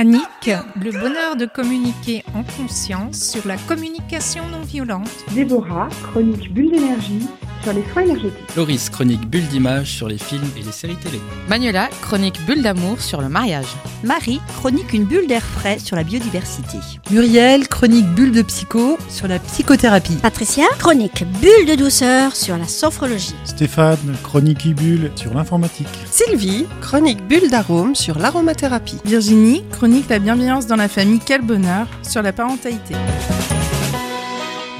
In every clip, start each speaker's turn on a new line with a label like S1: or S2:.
S1: Annick, le bonheur de communiquer en conscience sur la communication non violente.
S2: Déborah, chronique bulle d'énergie sur les soins énergétiques.
S3: Loris, chronique bulle d'image sur les films et les séries télé.
S4: Manuela, chronique bulle d'amour sur le mariage.
S5: Marie, chronique une bulle d'air frais sur la biodiversité.
S6: Muriel, chronique bulle de psycho sur la psychothérapie.
S7: Patricia, chronique bulle de douceur sur la sophrologie.
S8: Stéphane, chronique bulle sur l'informatique.
S9: Sylvie, chronique bulle d'arôme sur l'aromathérapie.
S10: Virginie, chronique la bienveillance dans la famille, quel bonheur sur la parentalité.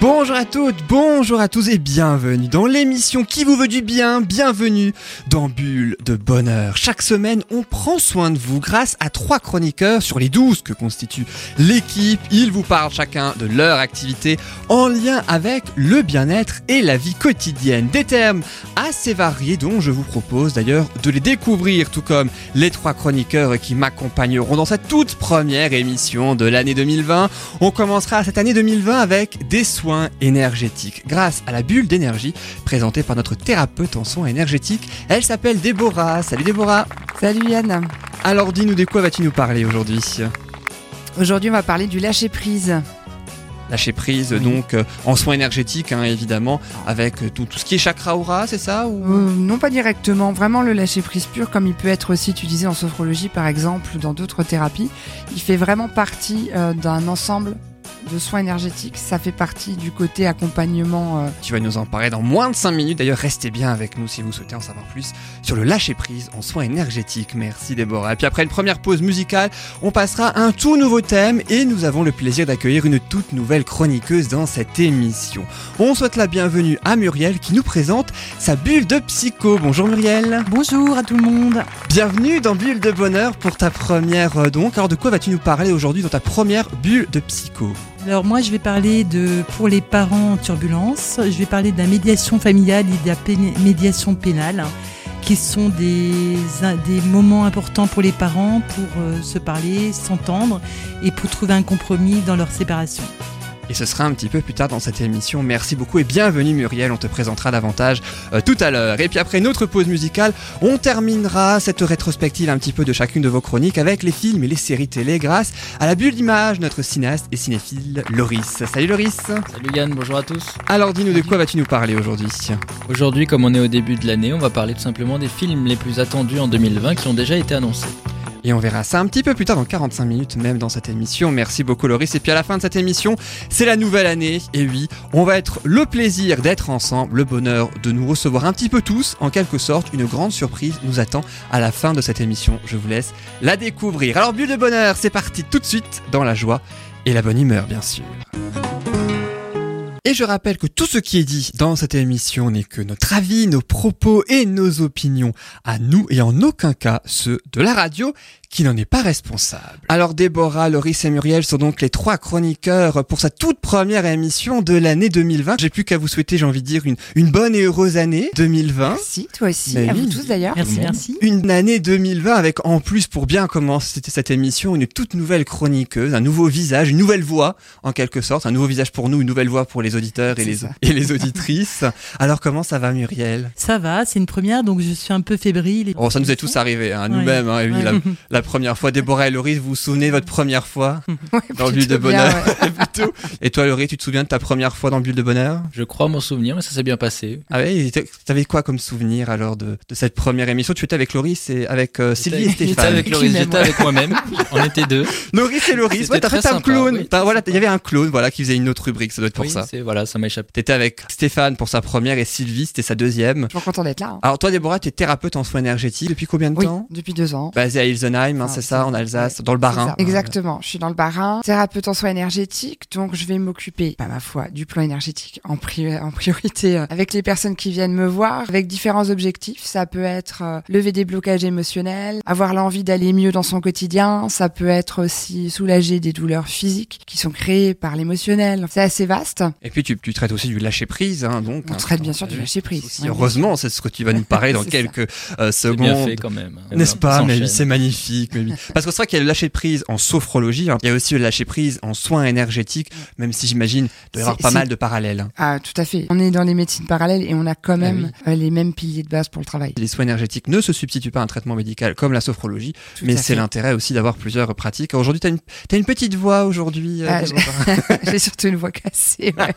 S11: Bonjour à toutes, bonjour à tous et bienvenue dans l'émission qui vous veut du bien, bienvenue dans Bulle de Bonheur. Chaque semaine, on prend soin de vous grâce à trois chroniqueurs sur les douze que constitue l'équipe. Ils vous parlent chacun de leur activité en lien avec le bien-être et la vie quotidienne. Des termes assez variés dont je vous propose d'ailleurs de les découvrir tout comme les trois chroniqueurs qui m'accompagneront dans cette toute première émission de l'année 2020. On commencera cette année 2020 avec des soins énergétiques grâce à la bulle d'énergie présentée par notre thérapeute en soins énergétiques. Elle s'appelle Déborah. Salut Déborah.
S4: Salut Yann.
S11: Alors dis-nous de quoi vas-tu nous parler aujourd'hui?
S4: Aujourd'hui on va parler du lâcher prise.
S11: Lâcher prise donc euh, en soins énergétiques hein, évidemment avec euh, tout, tout, ce qui est chakra aura c'est ça ou...
S4: Euh, Non pas directement, vraiment le lâcher prise pur comme il peut être aussi utilisé en sophrologie par exemple ou dans d'autres thérapies. Il fait vraiment partie euh, d'un ensemble de soins énergétiques. Ça fait partie du côté accompagnement. Euh...
S11: Tu vas nous en parler dans moins de 5 minutes. D'ailleurs, restez bien avec nous si vous souhaitez en savoir plus sur le lâcher prise en soins énergétiques. Merci Déborah. Et puis après une première pause musicale, on passera à un tout nouveau thème et nous avons le plaisir d'accueillir une toute nouvelle chroniqueuse dans cette émission. On souhaite la bienvenue à Muriel qui nous présente sa bulle de psycho. Bonjour Muriel.
S6: Bonjour à tout le monde.
S11: Bienvenue dans Bulle de Bonheur pour ta première euh, donc. Alors de quoi vas-tu nous parler aujourd'hui dans ta première bulle de psycho?
S6: Alors moi je vais parler de pour les parents en turbulence, je vais parler de la médiation familiale et de la médiation pénale qui sont des, moments importants pour les parents pour euh, se parler, s'entendre et pour trouver un compromis dans leur séparation.
S11: Et ce sera un petit peu plus tard dans cette émission. Merci beaucoup et bienvenue Muriel, on te présentera davantage euh, tout à l'heure. Et puis après notre pause musicale, on terminera cette rétrospective un petit peu de chacune de vos chroniques avec les films et les séries télé grâce à la bulle d'image, notre cinéaste et cinéphile Loris. Salut Loris
S3: Salut Yann, bonjour à tous
S11: Alors dis-nous de quoi vas-tu nous parler aujourd'hui?
S3: Aujourd'hui, comme on est au début de l'année, on va parler tout simplement des films les plus attendus en 2020 qui ont déjà été annoncés.
S11: Et on verra ça un petit peu plus tard, dans 45 minutes même dans cette émission. Merci beaucoup Loris. Et puis à la fin de cette émission, c'est la nouvelle année. Et oui, on va être le plaisir d'être ensemble, le bonheur de nous recevoir un petit peu tous. En quelque sorte, une grande surprise nous attend à la fin de cette émission. Je vous laisse la découvrir. Alors, bulle de bonheur, c'est parti tout de suite dans la joie et la bonne humeur, bien sûr. Et je rappelle que tout ce qui est dit dans cette émission n'est que notre avis, nos propos et nos opinions à nous et en aucun cas ceux de la radio qui n'en est pas responsable. Alors Déborah, Loris et Muriel sont donc les trois chroniqueurs pour sa toute première émission de l'année 2020. J'ai plus qu'à vous souhaiter, j'ai envie de dire, une, une bonne et heureuse année 2020.
S4: Merci, toi aussi, Mais à oui, vous tous d'ailleurs.
S6: Merci, merci.
S11: Une année 2020 avec en plus, pour bien commencer cette émission, une toute nouvelle chroniqueuse, un nouveau visage, une nouvelle voix en quelque sorte, un nouveau visage pour nous, une nouvelle voix pour les auditeurs et les, et les auditrices. Alors comment ça va Muriel?
S6: Ça va, c'est une première, donc je suis un peu fébrile.
S11: Oh, ça nous est tous arrivé, hein, nous-mêmes. Hein, oui, ouais. la, la première fois. Déborah et Laurie, vous vous souvenez votre première fois?
S4: Ouais,
S11: dans Bulle de Bonheur ouais. Et toi, Laurie, tu te souviens de ta première fois dans Bulle de Bonheur?
S3: Je crois m'en souvenir, mais ça s'est bien passé.
S11: Ah oui, t'avais quoi comme souvenir alors de, de, cette première émission? Tu étais avec Laurie, c'est avec euh, Sylvie et Stéphane.
S3: J'étais avec Laurie, j'étais avec moi-même. On était deux.
S11: Laurie et Laurie. Ouais, t'as fait un clone. Oui, voilà, il y avait un clone, voilà, qui faisait une autre rubrique. Ça doit être pour
S3: oui, Voilà, ça m'a échappé.
S11: T'étais avec Stéphane pour sa première et Sylvie, c'était sa deuxième.
S4: Je suis content d'être là. Hein.
S11: Alors toi, Déborah, tu es thérapeute en soins énergétiques depuis combien de
S4: oui,
S11: temps?
S4: Depuis deux ans.
S11: Basé à Ilsenheim, hein,
S4: Ah,
S11: c'est ça, en Alsace, dans le Bas-Rhin.
S4: Exactement. Je suis dans le Bas-Rhin, thérapeute en soins énergétiques, donc je vais m'occuper, pas ma foi, du plan énergétique en, pri en priorité euh, avec les personnes qui viennent me voir, avec différents objectifs. Ça peut être euh, lever des blocages émotionnels, avoir l'envie d'aller mieux dans son quotidien. Ça peut être aussi soulager des douleurs physiques qui sont créées par l'émotionnel. C'est assez vaste.
S11: Et puis tu, tu traites aussi du lâcher prise, hein, donc.
S4: On
S11: hein,
S4: traite bien sûr du lâcher prise.
S11: aussi, heureusement, c'est ce que tu vas nous parler dans quelques euh,
S3: C'est bien
S11: secondes.
S3: fait quand même.
S11: N'est-ce
S3: On
S11: pas, mais oui, c'est magnifique. mais oui. Parce que c'est vrai qu'il y a le lâcher prise en sophrologie, hein. il y a aussi le lâcher prise en soins énergétiques, même si j'imagine doit y avoir pas mal de parallèles. hein.
S4: Ah, tout à fait. On est dans les médecines parallèles et on a quand même
S11: Ah
S4: euh, les mêmes piliers de base pour le travail.
S11: Les soins énergétiques ne se substituent pas à un traitement médical comme la sophrologie,
S4: Tout
S11: mais c'est l'intérêt aussi d'avoir plusieurs pratiques. Aujourd'hui, tu as une, t'as une petite voix aujourd'hui. euh,
S4: Ah. J'ai surtout une voix cassée. Ouais.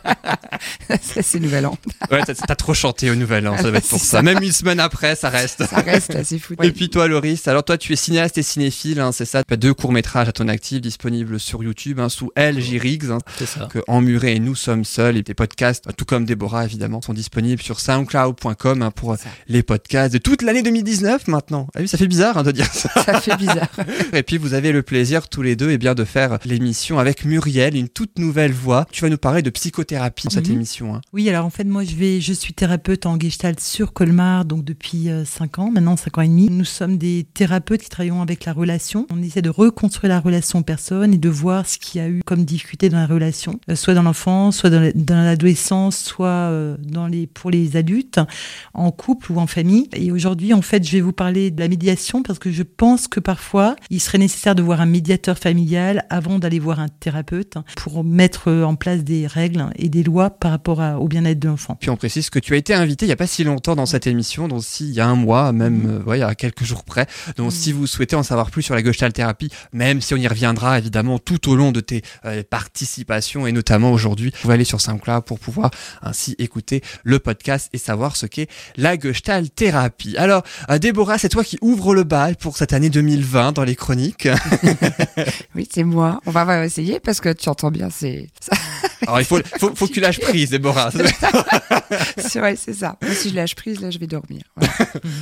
S4: Ça, c'est nouvel an.
S11: ouais, t'as, t'as trop chanté au nouvel an, ça doit être pour ça.
S4: ça.
S11: Même une semaine après, ça reste.
S4: Ça reste c'est fou.
S11: Et puis toi, Loris, alors toi, tu es cinéaste et cinéphile, hein, c'est ça? Tu as deux courts-métrages à ton actif disponibles sur YouTube, hein, sous LJ Riggs, hein,
S3: C'est ça.
S11: que Emmuré et Nous sommes seuls. Et tes podcasts, tout comme Déborah, évidemment, sont disponibles sur soundcloud.com hein, pour les podcasts de toute l'année 2019 maintenant. Ah oui, ça fait bizarre hein, de dire ça.
S4: Ça fait bizarre.
S11: Et puis vous avez le plaisir tous les deux et bien de faire l'émission avec Muriel, une toute nouvelle voix. Tu vas nous parler de psychothérapie dans cette
S6: Mhm.
S11: émission. hein.
S6: Oui, alors en fait, moi, je vais, je suis thérapeute en Gestalt sur Colmar, donc depuis 5 ans, maintenant 5 ans et demi. Nous sommes des thérapeutes qui travaillons avec la relation. On essaie de reconstruire la relation personne et de voir ce qu'il y a eu comme difficulté dans la relation, euh, soit dans l'enfance, soit dans l'adolescence, soit euh, dans les, pour les adultes, en couple ou en famille. Et aujourd'hui, en fait, je vais vous parler de la médiation parce que je pense que parfois, il serait nécessaire de voir un médiateur familial avant d'aller voir un thérapeute pour mettre en place des règles et des lois par rapport à- au bien-être de l'enfant.
S11: Puis on précise que tu as été invité il n'y a pas si longtemps dans cette émission, donc si, il y a un mois, même euh, ouais, il y a quelques jours près. Donc si vous souhaitez en savoir plus sur la Gestalt thérapie, même si on y reviendra évidemment tout au long de tes euh, participations et notamment aujourd'hui, vous pouvez aller sur SoundCloud pour pouvoir ainsi écouter le podcast et savoir ce qu'est la Gestalt thérapie. Alors euh, Déborah, c'est toi qui ouvre le bal pour cette année 2020 dans les chroniques.
S4: Oui, c'est moi. On va, essayer parce que tu entends bien, c'est.
S11: Alors il faut, faut, faut que tu lâches prise, Déborah.
S4: C'est vrai, c'est ça. Moi, si je lâche prise, là, je vais dormir. Voilà.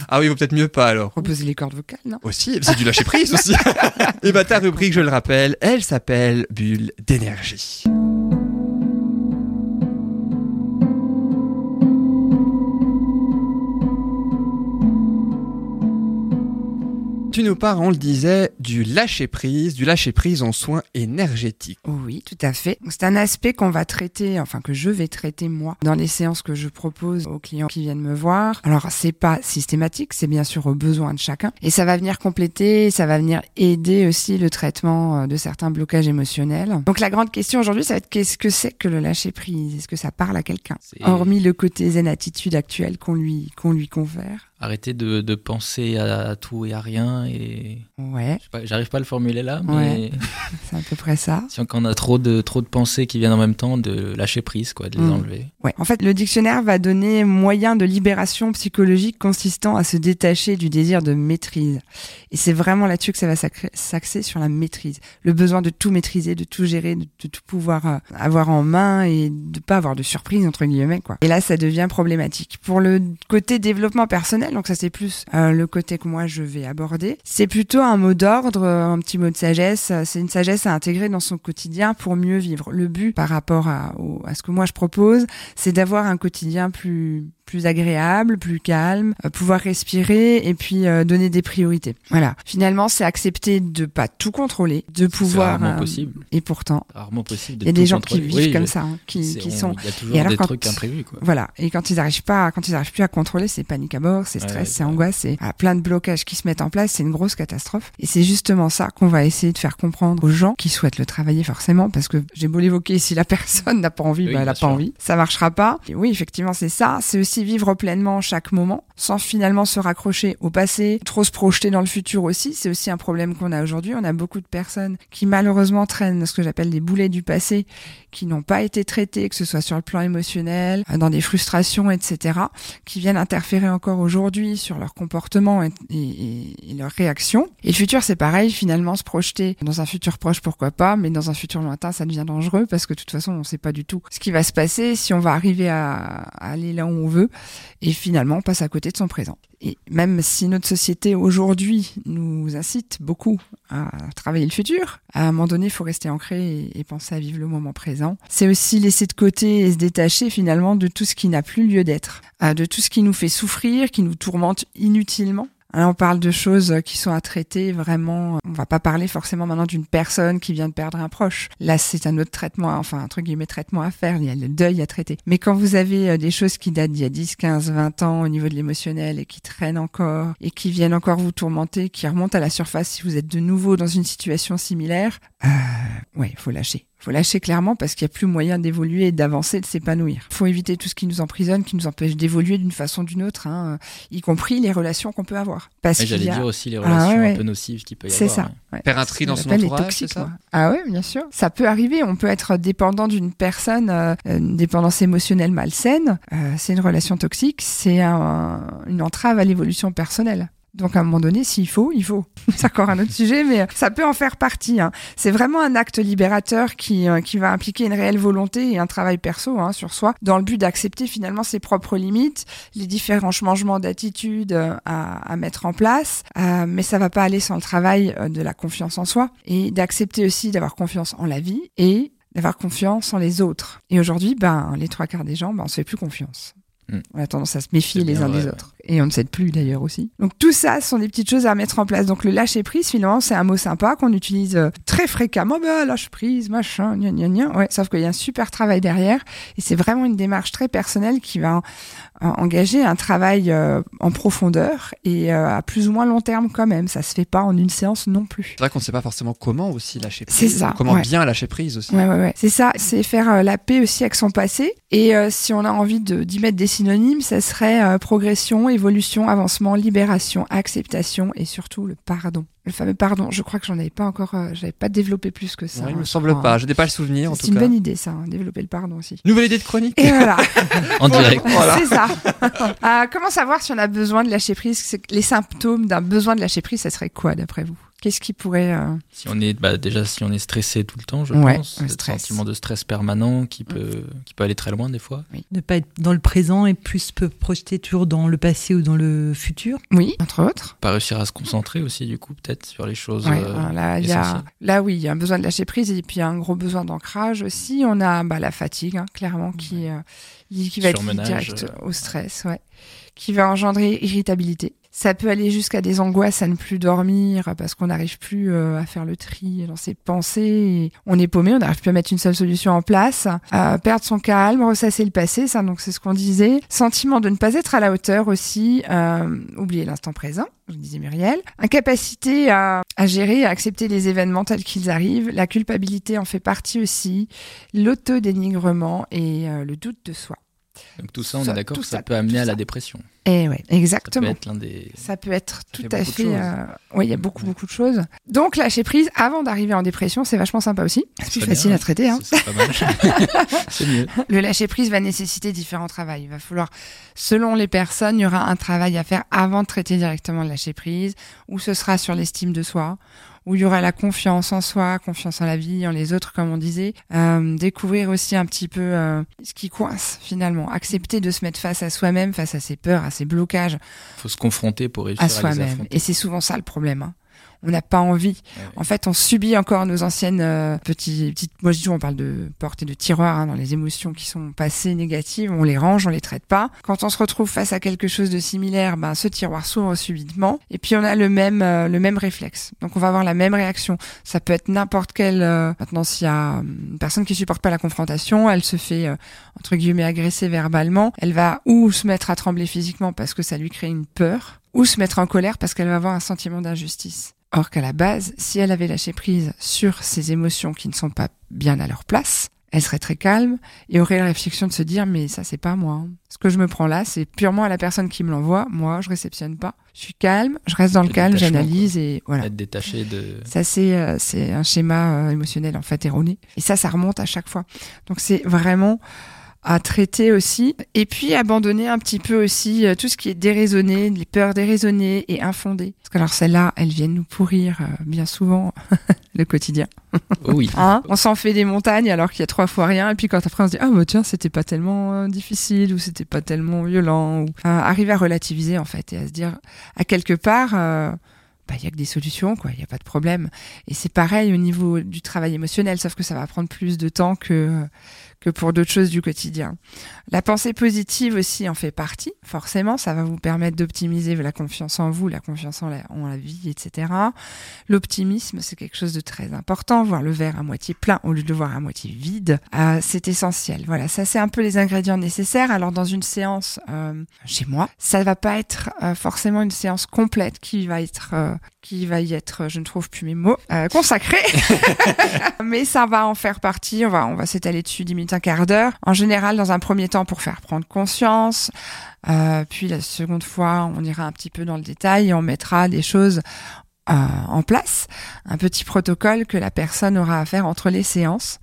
S11: ah oui, vaut peut-être mieux pas alors.
S4: Reposer les cordes vocales, non?
S11: Aussi, c'est du lâcher prise aussi. Et bah ta rubrique, je le rappelle, elle s'appelle Bulle d'énergie. Tu nous parles, on le disait, du lâcher prise, du lâcher prise en soins énergétiques.
S4: Oui, tout à fait. C'est un aspect qu'on va traiter, enfin que je vais traiter moi dans les séances que je propose aux clients qui viennent me voir. Alors c'est pas systématique, c'est bien sûr aux besoins de chacun, et ça va venir compléter, ça va venir aider aussi le traitement euh, de certains blocages émotionnels. Donc la grande question aujourd'hui, ça va être qu'est-ce que c'est que le lâcher prise Est-ce que ça parle à quelqu'un? Hormis le côté zen attitude actuelle qu'on lui qu'on lui confère.
S3: Arrêter de, de penser à tout et à rien et
S4: Ouais,
S3: pas, j'arrive pas à le formuler là, mais
S4: Ouais. c'est à peu près ça.
S3: si on a trop de trop de pensées qui viennent en même temps, de lâcher prise quoi, de les
S4: Mm.
S3: enlever.
S4: Ouais. En fait, le dictionnaire va donner moyen de libération psychologique consistant à se détacher du désir de maîtrise. Et c'est vraiment là-dessus que ça va s'axer sur la maîtrise. Le besoin de tout maîtriser, de tout gérer, de, de tout pouvoir euh, avoir en main et de pas avoir de surprise, entre guillemets, quoi. Et là, ça devient problématique. Pour le côté développement personnel, donc ça c'est plus euh, le côté que moi je vais aborder, c'est plutôt un mot d'ordre, euh, un petit mot de sagesse. C'est une sagesse à intégrer dans son quotidien pour mieux vivre. Le but par rapport à, au- à ce que moi je propose, c'est d'avoir un quotidien plus plus agréable, plus calme, euh, pouvoir respirer et puis euh, donner des priorités. Voilà. Finalement, c'est accepter de pas tout contrôler, de pouvoir.
S3: rarement
S4: euh,
S3: possible.
S4: Et pourtant,
S3: Rarement possible.
S4: il y a des gens qui vivent
S3: Oui,
S4: comme ça, hein, qui,
S3: c'est-
S4: qui
S3: on-
S4: sont.
S3: Il y a toujours
S4: Et alors
S3: des
S4: quand-
S3: trucs imprévus quoi.
S4: Voilà. Et quand ils n'arrivent pas, quand ils arrivent plus à contrôler, c'est panique à bord, c'est stress,
S3: ouais,
S4: c'est
S3: ouais.
S4: angoisse, c'est ah, plein de blocages qui se mettent en place. C'est une grosse catastrophe. Et c'est justement ça qu'on va essayer de faire comprendre aux gens qui souhaitent le travailler forcément, parce que j'ai beau l'évoquer, si la personne n'a pas envie,
S3: Oui,
S4: bah, elle n'a pas envie. Ça marchera pas. Et oui, effectivement, c'est ça. C'est aussi vivre pleinement chaque moment, sans finalement se raccrocher au passé, trop se projeter dans le futur aussi. C'est aussi un problème qu'on a aujourd'hui. On a beaucoup de personnes qui malheureusement traînent ce que j'appelle des boulets du passé, qui n'ont pas été traitées, que ce soit sur le plan émotionnel, euh, dans des frustrations, etc., qui viennent interférer encore aujourd'hui sur leur comportement et, et- et leurs réactions. Et le futur, c'est pareil, finalement, se projeter dans un futur proche, pourquoi pas, mais dans un futur lointain, ça devient dangereux parce que de toute façon, on ne sait pas du tout ce qui va se passer, si on va arriver à, à aller là où on veut, et finalement, on passe à côté de son présent. Et même si notre société aujourd'hui nous incite beaucoup à travailler le futur, à un moment donné, il faut rester ancré et, penser à vivre le moment présent. C'est aussi laisser de côté et se détacher finalement de tout ce qui n'a plus lieu d'être, de tout ce qui nous fait souffrir, qui nous tourmente inutilement. On parle de choses qui sont à traiter vraiment. On va pas parler forcément maintenant d'une personne qui vient de perdre un proche. Là, c'est un autre traitement, enfin un truc guillemets traitement à faire. Il y a le deuil à traiter. Mais quand vous avez euh, des choses qui datent d'il y a 10, 15, 20 ans au niveau de l'émotionnel et qui traînent encore et qui viennent encore vous tourmenter, qui remontent à la surface si vous êtes de nouveau dans une situation similaire, euh, ouais, il faut lâcher faut lâcher clairement parce qu'il n'y a plus moyen d'évoluer et d'avancer, de s'épanouir. faut éviter tout ce qui nous emprisonne, qui nous empêche d'évoluer d'une façon ou d'une autre, hein, y compris les relations qu'on peut avoir.
S3: Parce J'allais dire aussi les ah relations un peu nocives qui peut y
S4: avoir. C'est
S3: ça.
S4: Ouais.
S11: Faire un tri dans son entourage, c'est ça
S4: Ah oui, bien sûr. Ça peut arriver. On peut être dépendant d'une personne, euh, une dépendance émotionnelle malsaine. Euh, c'est une relation toxique. C'est un, une entrave à l'évolution personnelle. Donc à un moment donné, s'il faut, il faut. C'est encore un autre sujet, mais ça peut en faire partie. Hein. C'est vraiment un acte libérateur qui, euh, qui va impliquer une réelle volonté et un travail perso hein, sur soi, dans le but d'accepter finalement ses propres limites, les différents changements d'attitude euh, à, à, mettre en place. Euh, mais ça va pas aller sans le travail euh, de la confiance en soi et d'accepter aussi d'avoir confiance en la vie et d'avoir confiance en les autres. Et aujourd'hui, ben, les trois quarts des gens, ben, on se fait plus confiance. Mm. On a tendance à se méfier les uns des autres. Et on ne s'aide plus d'ailleurs aussi. Donc tout ça, ce sont des petites choses à mettre en place. Donc le lâcher prise, finalement, c'est un mot sympa qu'on utilise euh, très fréquemment. Bah, lâche prise, machin, gna gna gna. Ouais, sauf qu'il y a un super travail derrière. Et c'est vraiment une démarche très personnelle qui va engager un travail euh, en profondeur et euh, à plus ou moins long terme quand même. Ça se fait pas en une séance non plus.
S11: C'est vrai qu'on ne sait pas forcément comment aussi lâcher prise.
S4: C'est ça.
S11: Comment bien lâcher prise aussi.
S4: Ouais, ouais, ouais. C'est ça. C'est faire la paix aussi avec son passé. Et si on a envie d'y mettre des synonymes, ça serait progression, évolution, avancement, libération, acceptation et surtout le pardon. Le fameux pardon. Je crois que j'en avais pas encore, euh, j'avais pas développé plus que ça.
S11: il me semble pas. Je n'ai pas le souvenir.
S4: C'est une bonne idée, ça. Hein, développer le pardon aussi.
S11: Nouvelle idée de chronique.
S4: Et voilà.
S3: en direct.
S4: C'est ça. euh, comment savoir si on a besoin de lâcher prise? Les symptômes d'un besoin de lâcher prise, ça serait quoi d'après vous? Qu'est-ce qui pourrait euh,
S3: Si on est bah, déjà si on est stressé tout le temps, je pense, un sentiment de stress permanent qui peut qui peut aller très loin des fois.
S6: Oui. Ne pas être dans le présent et plus peut projeter toujours dans le passé ou dans le futur.
S4: Oui, entre autres.
S3: Pas réussir à se concentrer aussi du coup peut-être sur les choses.
S4: Euh, là, y a, là oui, il y a un besoin de lâcher prise et puis un gros besoin d'ancrage aussi. On a bah, la fatigue hein, clairement qui euh, qui va être direct au stress, ouais, qui va engendrer irritabilité ça peut aller jusqu'à des angoisses à ne plus dormir parce qu'on n'arrive plus euh, à faire le tri dans ses pensées. on est paumé, on n'arrive plus à mettre une seule solution en place. Perdre son calme, ressasser le passé, ça donc c'est ce qu'on disait. Sentiment de ne pas être à la hauteur aussi. Euh, oublier l'instant présent, je disais Muriel. Incapacité à, à gérer, à accepter les événements tels qu'ils arrivent. La culpabilité en fait partie aussi. L'autodénigrement et euh, le doute de soi.
S3: Donc tout ça, on est d'accord que ça, peut amener à la dépression.
S4: Et eh ouais, exactement.
S3: Ça peut être l'un des.
S4: Ça peut être tout à fait. Euh... Oui, il y a beaucoup, beaucoup de choses. Donc lâcher prise avant d'arriver en dépression, c'est vachement sympa aussi. C'est plus facile à traiter. Hein.
S3: C'est pas mal. c'est mieux.
S4: Le lâcher prise va nécessiter différents travaux. Il va falloir, selon les personnes, il y aura un travail à faire avant de traiter directement le lâcher prise, ou ce sera sur l'estime de soi, où il y aura la confiance en soi, confiance en la vie, en les autres, comme on disait. Euh, découvrir aussi un petit peu euh, ce qui coince finalement. Accepter de se mettre face à soi-même, face à ses peurs, à ses blocages.
S3: Faut se confronter pour réussir
S4: à,
S3: à
S4: soi-même. Et c'est souvent ça le problème. Hein on n'a pas envie. En fait, on subit encore nos anciennes euh, petites, petites. Moi, je dis, on parle de portée de tiroir hein, dans les émotions qui sont passées négatives. On les range, on les traite pas. Quand on se retrouve face à quelque chose de similaire, ben ce tiroir s'ouvre subitement. Et puis on a le même euh, le même réflexe. Donc on va avoir la même réaction. Ça peut être n'importe quelle. Euh, maintenant, s'il y a une personne qui supporte pas la confrontation, elle se fait entre guillemets agresser verbalement. Elle va ou se mettre à trembler physiquement parce que ça lui crée une peur, ou se mettre en colère parce qu'elle va avoir un sentiment d'injustice. Or qu'à la base, si elle avait lâché prise sur ses émotions qui ne sont pas bien à leur place, elle serait très calme et aurait la réflexion de se dire mais ça c'est pas moi. Ce que je me prends là, c'est purement à la personne qui me l'envoie. Moi, je réceptionne pas. Je suis calme, je reste dans le calme, j'analyse et voilà.
S3: Être détaché de.
S4: Ça c'est euh, c'est un schéma euh, émotionnel en fait erroné et ça ça remonte à chaque fois. Donc c'est vraiment à traiter aussi. Et puis abandonner un petit peu aussi euh, tout ce qui est déraisonné, les peurs déraisonnées et infondées. Parce que alors celles-là, elles viennent nous pourrir euh, bien souvent le quotidien.
S3: Oh oui.
S4: Hein? On s'en fait des montagnes alors qu'il y a trois fois rien. Et puis quand après on se dit ah bah tiens c'était pas tellement euh, difficile ou c'était pas tellement violent ou arriver à relativiser en fait et à se dire à quelque part. Bah, il y a que des solutions, quoi. Il n'y a pas de problème. Et c'est pareil au niveau du travail émotionnel, sauf que ça va prendre plus de temps que que pour d'autres choses du quotidien. La pensée positive aussi en fait partie, forcément, ça va vous permettre d'optimiser la confiance en vous, la confiance en la, vie, etc. L'optimisme, c'est quelque chose de très important, voir le verre à moitié plein au lieu de voir à moitié vide, euh, c'est essentiel. Voilà, ça c'est un peu les ingrédients nécessaires. Alors dans une séance euh, chez moi, ça va pas être euh, forcément une séance complète qui va être euh, qui va y être, je ne trouve plus mes mots, euh, consacrée, mais ça va en faire partie. On va on va s'étaler dessus 10 minutes, un quart d'heure. En général, dans un premier temps pour faire prendre conscience. Euh, puis la seconde fois, on ira un petit peu dans le détail et on mettra des choses euh, en place, un petit protocole que la personne aura à faire entre les séances.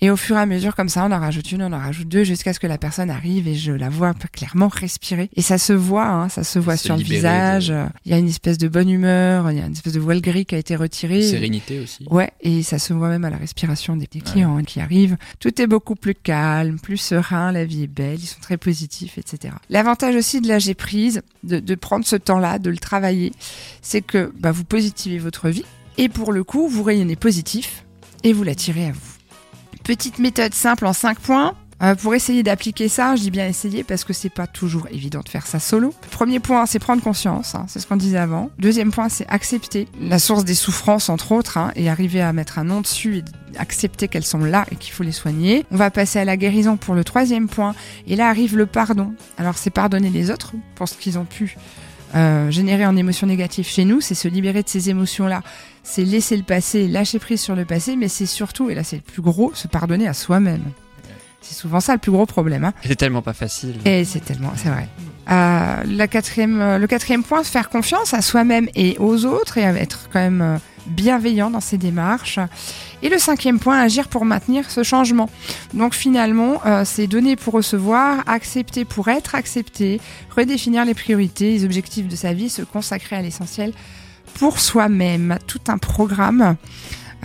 S4: Et au fur et à mesure, comme ça, on en rajoute une, on en rajoute deux, jusqu'à ce que la personne arrive et je la vois clairement respirer. Et ça se voit, hein, ça se voit sur le visage. Il y a une espèce de bonne humeur, il y a une espèce de voile gris qui a été retirée.
S3: Sérénité aussi.
S4: Ouais, et ça se voit même à la respiration des, clients hein, qui arrivent. Tout est beaucoup plus calme, plus serein, la vie est belle, ils sont très positifs, etc. L'avantage aussi de lâcher prise, de, de prendre ce temps-là, de le travailler, c'est que bah, vous positivez votre vie et pour le coup, vous rayonnez positif et vous l'attirez à vous. Petite méthode simple en 5 points. Euh, pour essayer d'appliquer ça, je dis bien essayer parce que c'est pas toujours évident de faire ça solo. Premier point, c'est prendre conscience, hein, c'est ce qu'on disait avant. Deuxième point, c'est accepter la source des souffrances, entre autres, hein, et arriver à mettre un nom dessus et accepter qu'elles sont là et qu'il faut les soigner. On va passer à la guérison pour le troisième point, et là arrive le pardon. Alors c'est pardonner les autres pour ce qu'ils ont pu euh, générer en émotions négatives chez nous, c'est se libérer de ces émotions-là, c'est laisser le passé, lâcher prise sur le passé, mais c'est surtout, et là c'est le plus gros, se pardonner à soi-même. C'est souvent ça le plus gros problème. Hein.
S11: C'est tellement pas facile.
S4: Et c'est tellement, c'est vrai. Euh, la quatrième, le quatrième point, faire confiance à soi-même et aux autres et être quand même euh, bienveillant dans ses démarches. Et le cinquième point, agir pour maintenir ce changement. Donc finalement, euh, c'est donner pour recevoir, accepter pour être accepté, redéfinir les priorités, les objectifs de sa vie, se consacrer à l'essentiel pour soi-même. Tout un programme,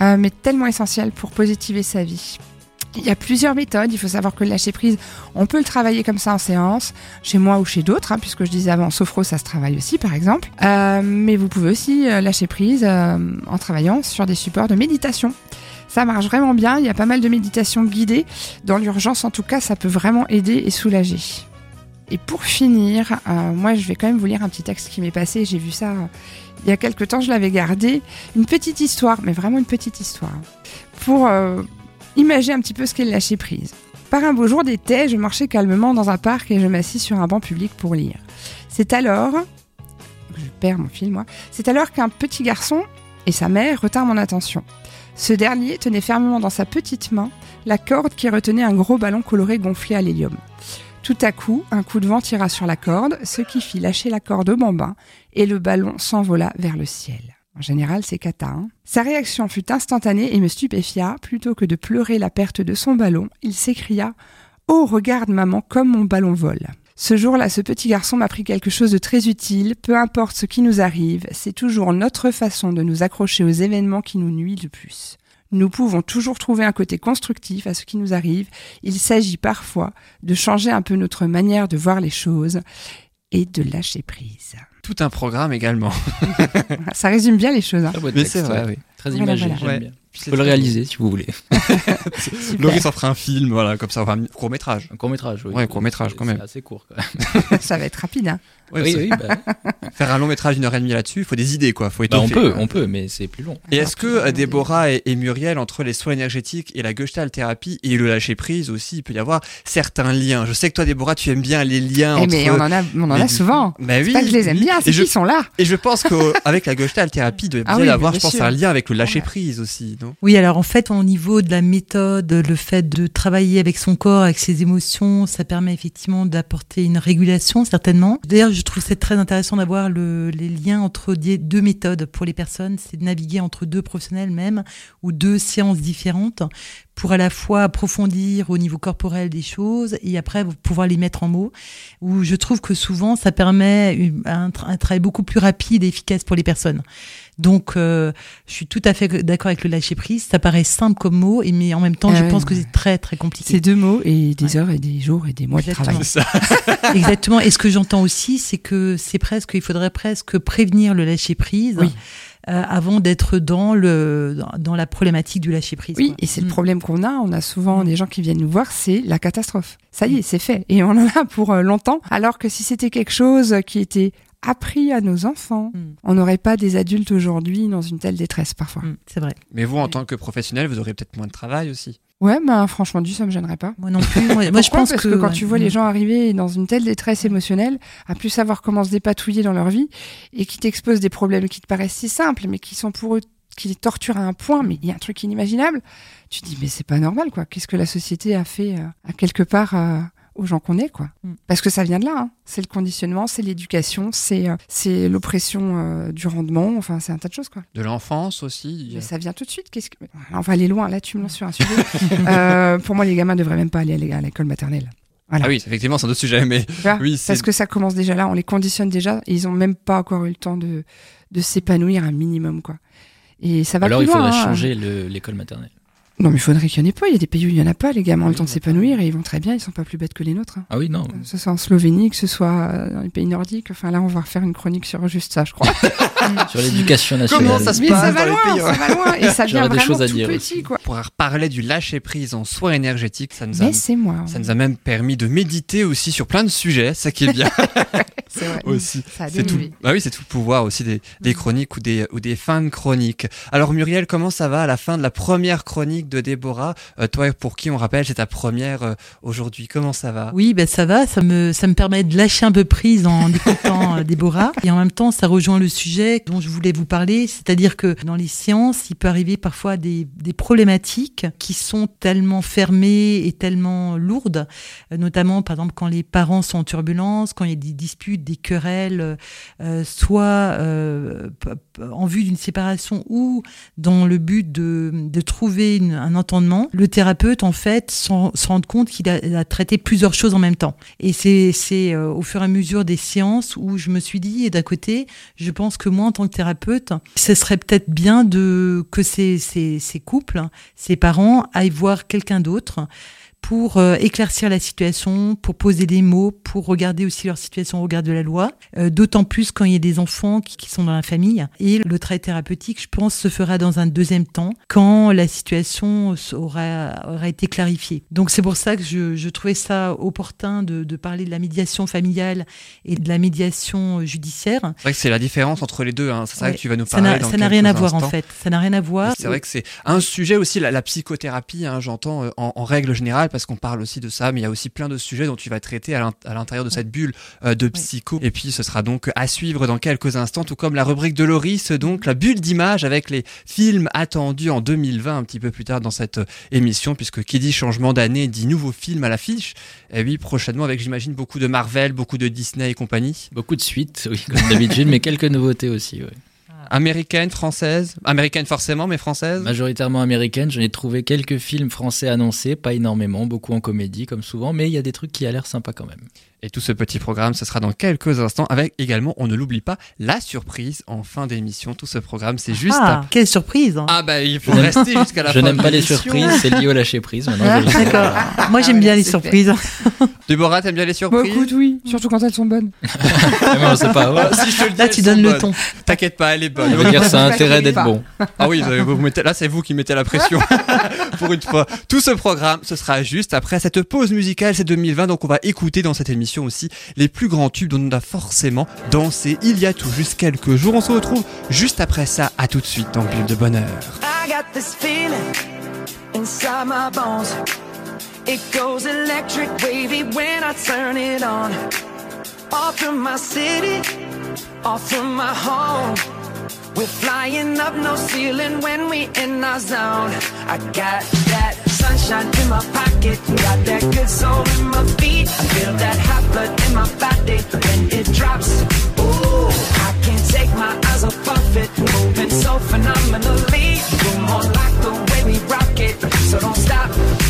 S4: euh, mais tellement essentiel pour positiver sa vie. Il y a plusieurs méthodes. Il faut savoir que le lâcher prise, on peut le travailler comme ça en séance, chez moi ou chez d'autres, hein, puisque je disais avant, sophro, ça se travaille aussi, par exemple. Euh, mais vous pouvez aussi euh, lâcher prise euh, en travaillant sur des supports de méditation. Ça marche vraiment bien. Il y a pas mal de méditations guidées. Dans l'urgence, en tout cas, ça peut vraiment aider et soulager. Et pour finir, moi, je vais quand même vous lire un petit texte qui m'est passé. J'ai vu ça il y a quelque temps. Je l'avais gardé. Une petite histoire, mais vraiment une petite histoire, pour imaginer un petit peu ce qu'est le lâcher prise. Par un beau jour d'été, je marchais calmement dans un parc et je m'assis sur un banc public pour lire. C'est alors, je perds mon fil moi, c'est alors qu'un petit garçon et sa mère retinrent mon attention. Ce dernier tenait fermement dans sa petite main la corde qui retenait un gros ballon coloré gonflé à l'hélium. Tout à coup, un coup de vent tira sur la corde, ce qui fit lâcher la corde au bambin, et le ballon s'envola vers le ciel. En général, c'est cata. Hein Sa réaction fut instantanée et me stupéfia. Plutôt que de pleurer la perte de son ballon, il s'écria Oh, regarde, maman, comme mon ballon vole. Ce jour-là, ce petit garçon m'a pris quelque chose de très utile. Peu importe ce qui nous arrive, c'est toujours notre façon de nous accrocher aux événements qui nous nuisent le plus. Nous pouvons toujours trouver un côté constructif à ce qui nous arrive. Il s'agit parfois de changer un peu notre manière de voir les choses et de lâcher prise.
S11: Tout un programme également.
S4: Ça résume bien les choses. Hein.
S11: Mais c'est vrai, oui.
S3: Très imagé, voilà, voilà. bien. Je peux le réaliser si vous voulez.
S11: Laurie s'en fera un film, voilà, comme ça, un court métrage.
S3: Un court métrage, oui.
S11: Ouais, court métrage quand même.
S3: C'est assez court quand même.
S4: ça va être rapide, hein.
S3: Ouais, oui, oui, bah...
S11: Faire un long métrage d'une heure et demie là-dessus, il faut des idées, quoi. Faut
S3: bah, on peut, on peut, mais c'est plus long.
S11: Et est-ce que euh, Déborah et, et, Muriel, entre les soins énergétiques et la Gestalt thérapie et le lâcher prise aussi, il peut y avoir certains liens. Je sais que toi, Déborah, tu aimes bien les liens
S4: eh
S11: entre.
S4: Mais on en a, on en a souvent.
S11: Bah oui.
S4: C'est pas que je les aime bien, c'est qu'ils sont là.
S11: Et je pense qu'avec la Gestalt thérapie, il doit
S4: Ah oui,
S11: y avoir,
S4: bien
S11: je pense,
S4: sûr.
S11: un lien avec le lâcher prise aussi, non?
S6: Oui, alors en fait, au niveau de la méthode, le fait de travailler avec son corps, avec ses émotions, ça permet effectivement d'apporter une régulation, certainement. D'ailleurs, je trouve c'est très intéressant d'avoir le, les liens entre deux méthodes pour les personnes, c'est de naviguer entre deux professionnels même, ou deux séances différentes, pour à la fois approfondir au niveau corporel des choses et après pouvoir les mettre en mots. Où je trouve que souvent, ça permet un, un travail beaucoup plus rapide et efficace pour les personnes. Donc, euh, je suis tout à fait d'accord avec le lâcher prise. Ça paraît simple comme mot, et mais en même temps,
S4: Ah
S6: je
S4: ouais,
S6: pense que c'est très très compliqué.
S4: C'est deux mots et des heures et des jours et des mois de travail.
S6: Exactement. Et ce que j'entends aussi, c'est que c'est presque, il faudrait presque prévenir le lâcher prise.
S4: Oui.
S6: avant d'être dans le dans la problématique du lâcher prise.
S4: Oui, et c'est le mm. problème qu'on a. On a souvent mm. des gens qui viennent nous voir, c'est la catastrophe. Ça y est, c'est fait, et on en a pour longtemps. Alors que si c'était quelque chose qui était appris à nos enfants, mm. on n'aurait pas des adultes aujourd'hui dans une telle détresse parfois.
S6: c'est vrai.
S11: Mais vous, en tant que professionnel, vous aurez peut-être moins de travail aussi.
S4: Ouais, bah, franchement, du ça me gênerait pas.
S6: Moi non plus. Moi, je pense
S4: Parce que, quand tu vois les gens arriver dans une telle détresse émotionnelle, à plus savoir comment se dépatouiller dans leur vie, et qui t'exposent des problèmes qui te paraissent si simples, mais qui sont pour eux, qui les torturent à un point, mais il y a un truc inimaginable. Tu te dis, mais c'est pas normal, quoi. Qu'est-ce que la société a fait euh, à quelque part euh, aux gens qu'on est, quoi. Mm. Parce que ça vient de là. Hein. C'est le conditionnement, c'est l'éducation, c'est euh, c'est l'oppression euh, du rendement. Enfin, c'est un tas de choses, quoi.
S11: De l'enfance aussi.
S4: Mais ça vient tout de suite. Qu'est-ce que... On va aller loin. Là, tu me lances sur un sujet. euh, pour moi, les gamins devraient même pas aller à l'école maternelle.
S11: Ah oui, effectivement, c'est un autre sujet, mais oui,
S4: parce que ça commence déjà là. On les conditionne déjà. Et ils ont même pas encore eu le temps de de s'épanouir un minimum, quoi. Et ça va
S3: Alors,
S4: il
S3: faudrait
S4: hein.
S3: changer l'école maternelle.
S4: Non, mais il faudrait qu'il n'y en ait pas. Il y a des pays où il n'y en a pas. Les gamins ont le temps de s'épanouir et ils vont très bien. Ils sont pas plus bêtes que les nôtres. Hein.
S3: Ah oui, non.
S4: Que ce soit en Slovénie, que ce soit euh, dans les pays nordiques. Enfin, là, on va refaire une chronique sur juste ça, je crois.
S3: sur l'éducation nationale.
S11: Comment ça se passe
S4: ça va
S11: dans
S4: loin,
S11: les pays
S4: ça va loin. Et ça vient
S3: des choses à
S4: tout
S3: dire
S4: petit, quoi.
S11: Pour parler du lâcher prise en soins énergétiques, ça nous a,
S4: Mais c'est moi.
S11: ça nous a même permis de méditer aussi sur plein de sujets, ça qui est bien.
S4: C'est vrai.
S11: aussi.
S4: Ça a
S11: C'est tout. Bah oui, c'est tout le pouvoir aussi des, des chroniques ou des, ou des fins de chroniques. Alors Muriel, comment ça va à la fin de la première chronique de Déborah Euh, Toi, pour qui on rappelle, c'est ta première euh, aujourd'hui. Comment ça va?
S6: Oui, ben ça va, ça me, ça me permet de lâcher un peu prise en écoutant euh, Déborah. Et en même temps, ça rejoint le sujet dont je voulais vous parler, c'est-à-dire que dans les sciences, il peut arriver parfois des, des problématiques qui sont tellement fermées et tellement lourdes, notamment par exemple quand les parents sont en turbulence, quand il y a des disputes, des querelles, soit en vue d'une séparation ou dans le but de, de trouver une- un entendement, le thérapeute en fait se rend compte qu'il a, a traité plusieurs choses en même temps. Et c'est c'est, euh, au fur et à mesure des séances où je me suis dit, et d'un côté, je pense que moi en tant que thérapeute, ce serait peut-être bien de que ces, ces, ces couples, ces parents aillent voir quelqu'un d'autre pour euh, éclaircir la situation, pour poser des mots, pour regarder aussi leur situation au regard de la loi, euh, d'autant plus quand il y a des enfants qui, qui sont dans la famille. Et le travail thérapeutique, je pense, se fera dans un deuxième temps, quand la situation aura, aura été clarifiée. Donc c'est pour ça que je, je trouvais ça opportun de, de parler de la médiation familiale et de la médiation judiciaire.
S11: C'est vrai que c'est la différence entre les deux. Hein. C'est ça
S6: Ouais.
S11: que tu vas nous parler.
S6: ça n'a rien à voir en fait. Ça n'a rien à voir.
S11: C'est vrai que c'est un sujet aussi, la, la psychothérapie, hein, j'entends euh, en, en règle générale, parce qu'on parle aussi de ça, mais il y a aussi plein de sujets dont tu vas traiter à l'in- à l'intérieur de cette bulle euh, de psycho. Et puis ce sera donc à suivre dans quelques instants, tout comme la rubrique de Loris, donc la bulle d'image avec les films attendus en 2020, un petit peu plus tard dans cette euh, émission, puisque qui dit changement d'année dit nouveau film à l'affiche. Et oui, prochainement avec, j'imagine, beaucoup de Marvel, beaucoup de Disney et compagnie.
S3: Beaucoup de suites, oui, comme d'habitude, mais quelques nouveautés aussi. ouais.
S11: Américaine, française. Américaine forcément, mais française.
S3: Majoritairement américaine, j'en ai trouvé quelques films français annoncés, pas énormément, beaucoup en comédie comme souvent, mais il y a des trucs qui a l'air sympa quand même.
S11: Et tout ce petit programme, ce sera dans quelques instants, avec également, on ne l'oublie pas, la surprise en fin d'émission. Tout ce programme, c'est juste...
S6: Ah,
S11: après-
S6: quelle surprise hein.
S11: Ah bah il faut rester jusqu'à la
S3: Je
S11: fin
S3: n'aime
S11: de
S3: pas les surprises, c'est lié au lâcher prise. Maintenant,
S6: Ah,
S3: je.
S6: D'accord. Moi,
S4: Ah,
S6: j'aime
S4: ouais,
S6: bien les surprises.
S11: Déborah, t'aimes bien les
S4: Bah,
S11: surprises
S4: écoute, oui. Surtout quand elles sont bonnes.
S3: Mais on sait pas. ouais.
S11: Si je te le dis,
S6: Là, tu donnes le ton.
S11: T'inquiète pas, elle est bonne.
S3: Je veux dire, ça a intérêt d'être bon.
S11: Ah oui, vous, vous mettez, là c'est vous qui mettez la pression pour une fois. Tout ce programme, ce sera juste après cette pause musicale, c'est 2020, donc on va écouter dans cette émission aussi les plus grands tubes dont on a forcément dansé il y a tout juste quelques jours. On se retrouve juste après ça, à tout de suite dans Bulle de Bonheur.
S12: I got this feeling inside my bones. It goes electric wavy when I turn it on. Off from my city, off from my home. We're flying up no ceiling when we in our zone. I got that sunshine in my pocket, got that good soul in my feet. I feel that hot blood in my body when it drops. Ooh, I can't take my eyes off of it, moving so phenomenally. You're more like the way we rock it, so don't stop.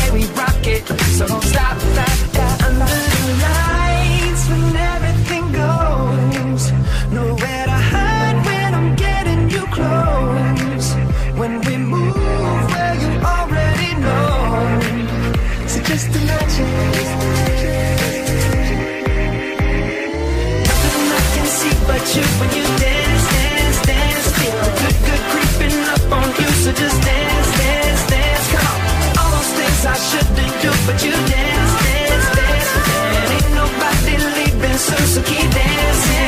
S12: so don't stop that. that under the lights when everything goes, nowhere to hide when I'm getting you close. When we move where you already know, so just imagine. Nothing I can see but you when you dance, dance, dance. Feel the good, good creeping up on you, so just dance, soon, so keep dancing.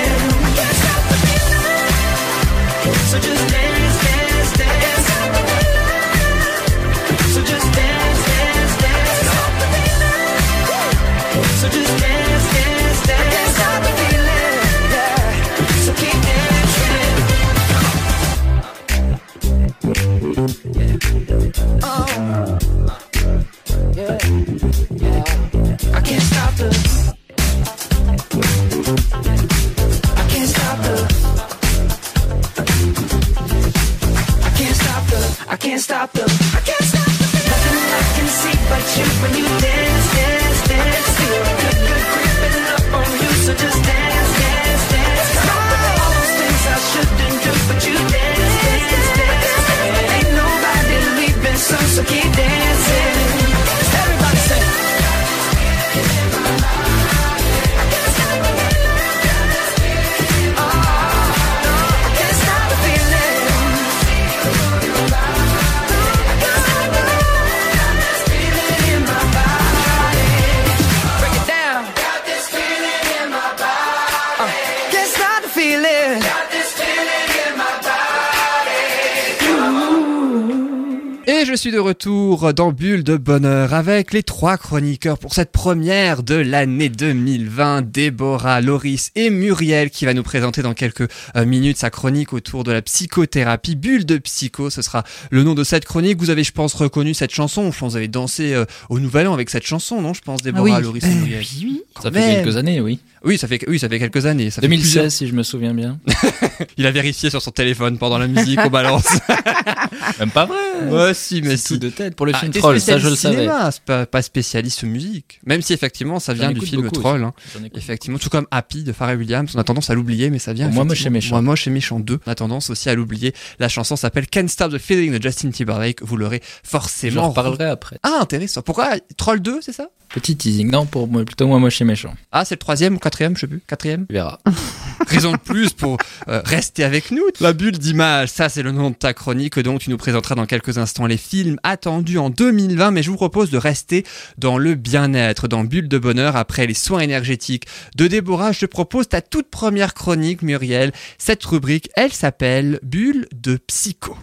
S11: De retour dans Bulle de Bonheur avec les trois chroniqueurs pour cette première de l'année 2020. Déborah, Loris et Muriel qui va nous présenter dans quelques euh, minutes sa chronique autour de la psychothérapie. Bulle de psycho, ce sera le nom de cette chronique. Vous avez, je pense, reconnu cette chanson. Je pense que vous avez dansé euh, au Nouvel An avec cette chanson, non Je pense, Déborah,
S6: oui.
S11: Loris et
S6: Euh,
S11: Muriel?
S6: oui.
S3: Ça fait
S11: même.
S3: quelques années, oui.
S11: Oui, ça fait, oui, ça fait quelques années. Ça fait
S3: 2016,
S11: plusieurs-
S3: si je me souviens bien.
S11: Il a vérifié sur son téléphone pendant la musique, on balance.
S3: Même pas vrai.
S11: Ouais, si, mais si.
S3: de tête pour le
S11: Ah,
S3: film Troll, ça je le savais.
S11: pas, pas spécialiste musique. Même si effectivement ça
S3: J'en
S11: vient du film
S3: beaucoup
S11: Troll. hein.
S3: J'en
S11: Effectivement, tout comme Happy de Pharrell Williams, on a tendance à l'oublier, mais ça vient.
S3: Moi, Moche et Méchant.
S11: Moi moche et méchant 2. On a tendance aussi à l'oublier. La chanson s'appelle Can't Stop the Feeling de Justin Timberlake. Vous l'aurez forcément.
S3: en reparlerai après.
S11: Ah, intéressant. Pourquoi Troll 2, c'est ça?
S3: Petit teasing. Non, pour moi, plutôt moi moche et méchant.
S11: Ah, c'est le troisième ou quatrième, je sais plus. Quatrième?
S3: Tu verras.
S11: Raison de plus pour euh, rester avec nous. La bulle d'image, ça c'est le nom de ta chronique, donc tu nous présenteras dans quelques instants les films attendus en 2020, mais je vous propose de rester dans le bien-être, dans Bulle de bonheur, après les soins énergétiques de Déborah. Je te propose ta toute première chronique, Muriel. Cette rubrique, elle s'appelle Bulle de psycho.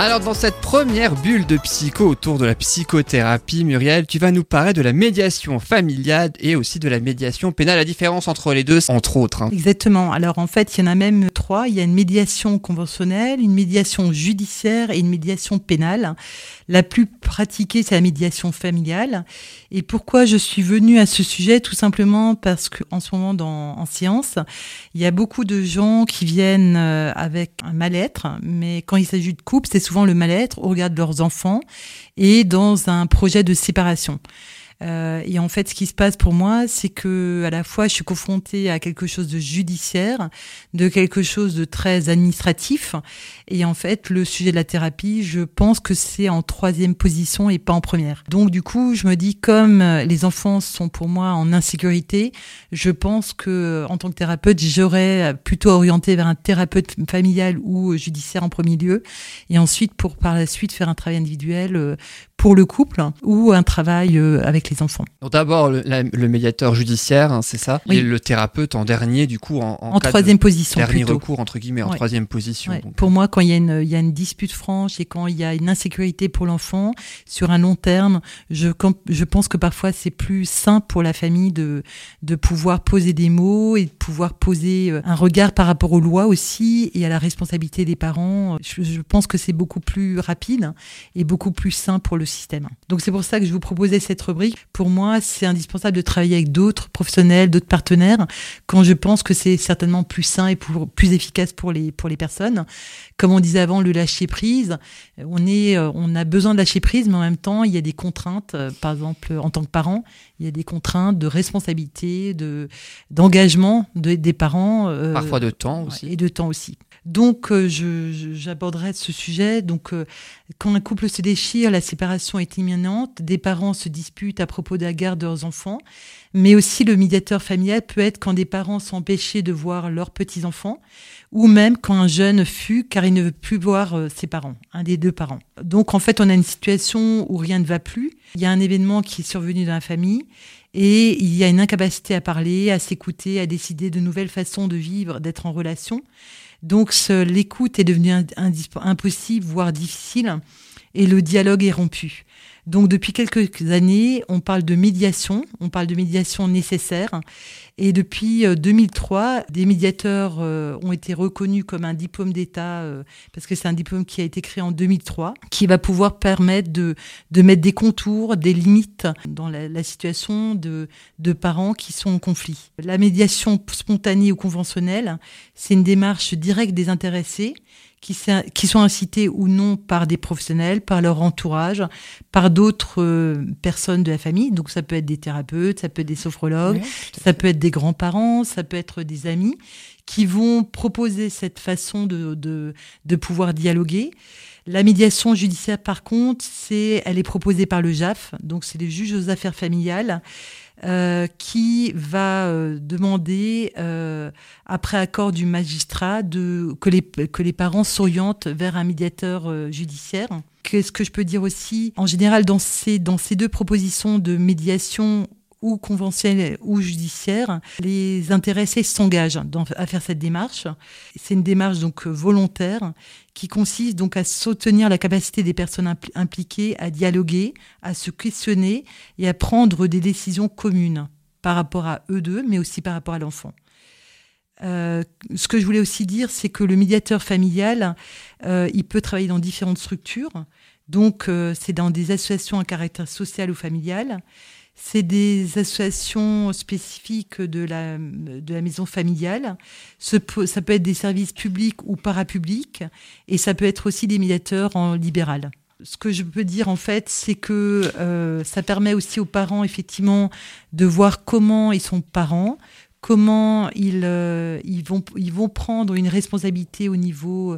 S11: Alors dans cette première bulle de psycho autour de la psychothérapie, Muriel, tu vas nous parler de la médiation familiale et aussi de la médiation pénale. La différence entre les deux, entre autres. hein.
S6: Exactement. Alors en fait, il y en a même trois. Il y a une médiation conventionnelle, une médiation judiciaire et une médiation pénale. La plus pratiquée, c'est la médiation familiale. Et pourquoi je suis venue à ce sujet? Tout simplement parce que en ce moment, dans, en science, il y a beaucoup de gens qui viennent euh, avec un mal-être, mais quand il s'agit de couple, c'est souvent le mal-être au regard de leurs enfants et dans un projet de séparation. Euh, et en fait, ce qui se passe pour moi, c'est que à la fois, je suis confrontée à quelque chose de judiciaire, de quelque chose de très administratif. Et en fait, le sujet de la thérapie, je pense que c'est en troisième position et pas en première. Donc, du coup, je me dis, comme les enfants sont pour moi en insécurité, je pense que en tant que thérapeute, j'aurais plutôt orienté vers un thérapeute familial ou judiciaire en premier lieu, et ensuite pour par la suite faire un travail individuel euh, pour le couple ou un travail euh, avec les enfants.
S11: D'abord le, médiateur judiciaire, hein, c'est ça, et le thérapeute en dernier, du coup en,
S6: en, troisième position.
S11: Dernier recours entre guillemets, en troisième position.
S6: Pour moi, quand il y, a une, il y a une dispute franche et quand il y a une insécurité pour l'enfant sur un long terme, je, je pense que parfois c'est plus sain pour la famille de, de pouvoir poser des mots et de pouvoir poser euh, un regard par rapport aux lois aussi et à la responsabilité des parents. Je, je pense que c'est beaucoup plus rapide et beaucoup plus sain pour le système. Donc c'est pour ça que je vous proposais cette rubrique. Pour moi, c'est indispensable de travailler avec d'autres professionnels, d'autres partenaires, quand je pense que c'est certainement plus sain et plus efficace pour les, pour les personnes. Comme on disait avant, le lâcher prise, on, est, euh, on a besoin de lâcher prise, mais en même temps, il y a des contraintes. Euh, par exemple, en tant que parent, il y a des contraintes de responsabilité, de d'engagement des parents.
S11: Euh, Parfois de temps aussi.
S6: Et de temps aussi. Donc, euh, j'aborderai ce sujet. Donc, euh, quand un couple se déchire, la séparation est imminente. Des parents se disputent à propos de la garde de leurs enfants. Mais aussi, le médiateur familial peut être quand des parents sont empêchés de voir leurs petits-enfants, ou même quand un jeune fuit car il ne veut plus voir euh, ses parents, un des deux parents. Donc, en fait, on a une situation où rien ne va plus. Il y a un événement qui est survenu dans la famille. Et il y a une incapacité à parler, à s'écouter, à décider de nouvelles façons de vivre, d'être en relation. Donc l'écoute est devenue impossible, voire difficile, et le dialogue est rompu. Donc depuis quelques années, on parle de médiation, on parle de médiation nécessaire. Et depuis 2003, euh, des médiateurs euh, ont été reconnus comme un diplôme d'État, euh, parce que c'est un diplôme qui a été créé en 2003, qui va pouvoir permettre de, de mettre des contours, des limites dans la, la situation de, de parents qui sont en conflit. La médiation spontanée ou conventionnelle, c'est une démarche directe des intéressés qui, qui, sont incités ou non par des professionnels, par leur entourage, par d'autres euh, personnes de la famille. Donc ça peut être des thérapeutes, ça peut être des sophrologues, ça peut être des grands-parents, ça peut être des amis qui vont proposer cette façon de, de, de pouvoir dialoguer. La médiation judiciaire, par contre, c'est, elle est proposée par le JAF, donc c'est les juges aux affaires familiales. Euh, qui va euh, demander, euh, après accord du magistrat, de, que, les, que les parents s'orientent vers un médiateur judiciaire. Qu'est-ce que je peux dire aussi? En général, dans ces, dans ces deux propositions de médiation ou conventionnelle ou judiciaire, les intéressés s'engagent à faire cette démarche. C'est une démarche donc volontaire qui consiste donc à soutenir la capacité des personnes impliquées à dialoguer, à se questionner et à prendre des décisions communes par rapport à eux deux, mais aussi par rapport à l'enfant. Euh, ce que je voulais aussi dire, c'est que le médiateur familial, euh, il peut travailler dans différentes structures. Donc, euh, c'est dans des associations à caractère social ou familial. C'est des associations spécifiques de la, de la maison familiale. ça peut être des services publics ou parapublics. Et ça peut être aussi des médiateurs en libéral. Ce que je peux dire en fait, c'est que euh, ça permet aussi aux parents effectivement de voir comment ils sont parents, comment ils, euh, ils, vont, ils vont prendre une responsabilité au niveau,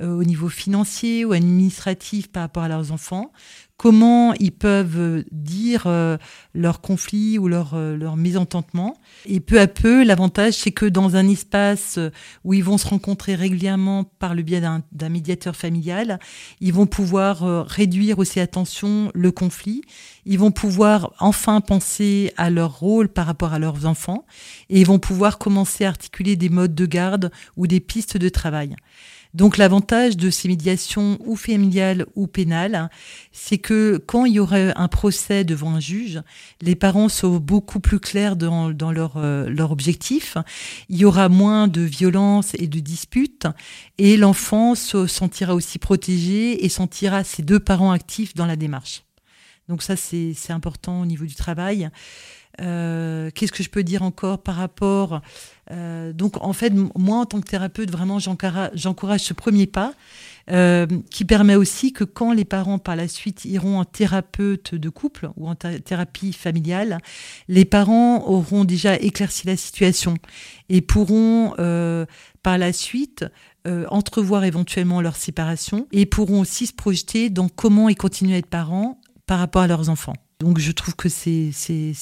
S6: euh, au niveau financier ou administratif par rapport à leurs enfants, comment ils peuvent dire euh, leur conflit ou leur, euh, leur mésententement. Et peu à peu, l'avantage, c'est que dans un espace où ils vont se rencontrer régulièrement par le biais d'un médiateur familial, ils vont pouvoir euh, réduire aussi attention le conflit. Ils vont pouvoir enfin penser à leur rôle par rapport à leurs enfants et ils vont pouvoir commencer à articuler des modes de garde ou des pistes de travail. Donc l'avantage de ces médiations ou familiales ou pénales, c'est que quand il y aurait un procès devant un juge, les parents sont beaucoup plus clairs dans, leur, euh, leur objectif. Il y aura moins de violence et de disputes et l'enfant se sentira aussi protégé et sentira ses deux parents actifs dans la démarche. Donc ça, c'est important au niveau du travail. Euh, qu'est-ce que je peux dire encore par rapport euh, Donc, en fait, moi, en tant que thérapeute, vraiment, j'encourage ce premier pas. euh, qui permet aussi que quand les parents par la suite iront en thérapeute de couple ou en thérapie familiale, les parents auront déjà éclairci la situation et pourront euh, par la suite euh, entrevoir éventuellement leur séparation et pourront aussi se projeter dans comment ils continuent à être parents par rapport à leurs enfants. Donc je trouve que c'est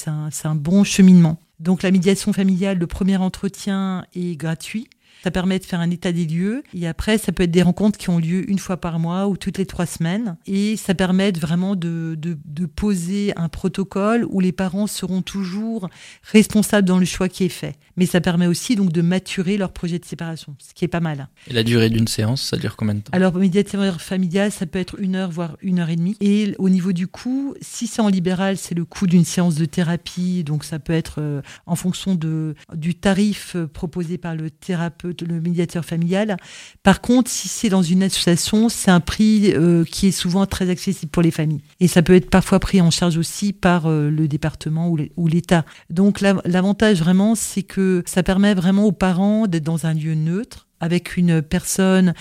S6: un, un bon cheminement. Donc la médiation familiale, le premier entretien est gratuit. Ça permet de faire un état des lieux. Et après, ça peut être des rencontres qui ont lieu une fois par mois ou toutes les trois semaines. Et ça permet vraiment de, de, de poser un protocole où les parents seront toujours responsables dans le choix qui est fait. Mais ça permet aussi donc de maturer leur projet de séparation, ce qui est pas mal.
S3: Et la durée d'une séance, ça dure combien de temps?
S6: Alors, médiateur familial, ça peut être une heure, voire une heure et demie. Et au niveau du coût, si c'est en libéral, c'est le coût d'une séance de thérapie. Donc, ça peut être euh, en fonction de, du tarif euh, proposé par le thérapeute le, médiateur familial. Par contre, si c'est dans une association, c'est un prix euh, qui est souvent très accessible pour les familles. Et ça peut être parfois pris en charge aussi par euh, le département ou l'État. Donc l'avantage vraiment, c'est que ça permet vraiment aux parents d'être dans un lieu neutre avec une personne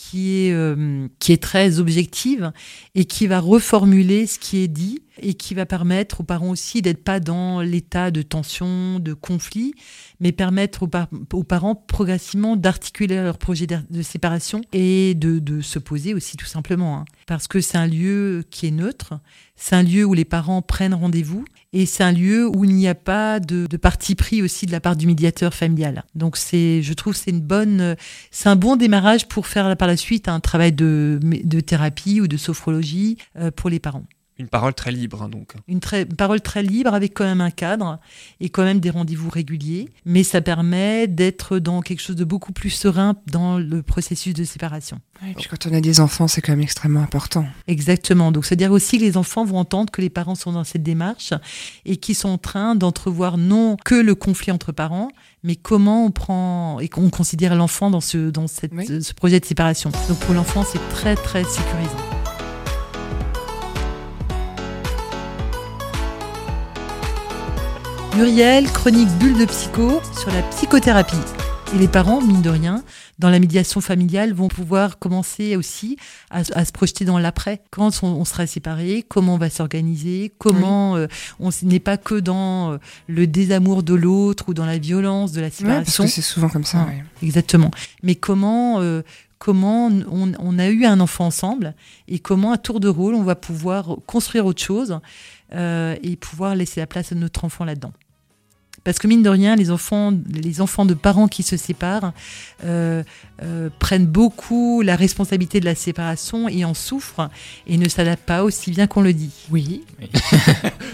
S6: qui est, euh, qui est très objective et qui va reformuler ce qui est dit et qui va permettre aux parents aussi d'être pas dans l'état de tension, de conflit, mais permettre aux, parents progressivement d'articuler leur projet de séparation et de, se poser aussi tout simplement. Hein. Parce que c'est un lieu qui est neutre, c'est un lieu où les parents prennent rendez-vous et c'est un lieu où il n'y a pas de, parti pris aussi de la part du médiateur familial. Donc je trouve, c'est une bonne, c'est un bon démarrage pour faire par suite un travail de, de thérapie ou de sophrologie euh, pour les parents.
S11: Une parole très libre, hein, donc.
S6: Une, très, parole très libre avec quand même un cadre et quand même des rendez-vous réguliers. Mais ça permet d'être dans quelque chose de beaucoup plus serein dans le processus de séparation.
S4: et puis quand on a des enfants, c'est quand même extrêmement important.
S6: Exactement. Donc, c'est-à-dire aussi que les enfants vont entendre que les parents sont dans cette démarche et qu'ils sont en train d'entrevoir non que le conflit entre parents, mais comment on prend et qu'on considère l'enfant dans, ce, dans cette, ce projet de séparation. Donc, pour l'enfant, c'est très, très sécurisant. Muriel, chronique bulle de psycho sur la psychothérapie. Et les parents, mine de rien, dans la médiation familiale, vont pouvoir commencer aussi à, se projeter dans l'après. Quand on, sera séparés, comment on va s'organiser, comment euh, on n'est pas que dans euh, le désamour de l'autre ou dans la violence de la séparation.
S4: parce que c'est souvent comme ça.
S6: Exactement. Mais comment euh, comment on, on, a eu un enfant ensemble et comment à tour de rôle on va pouvoir construire autre chose euh, et pouvoir laisser la place à notre enfant là-dedans. Parce que mine de rien, les enfants, les enfants de parents qui se séparent euh, euh, prennent beaucoup la responsabilité de la séparation et en souffrent et ne s'adaptent pas aussi bien qu'on le dit.
S4: Oui.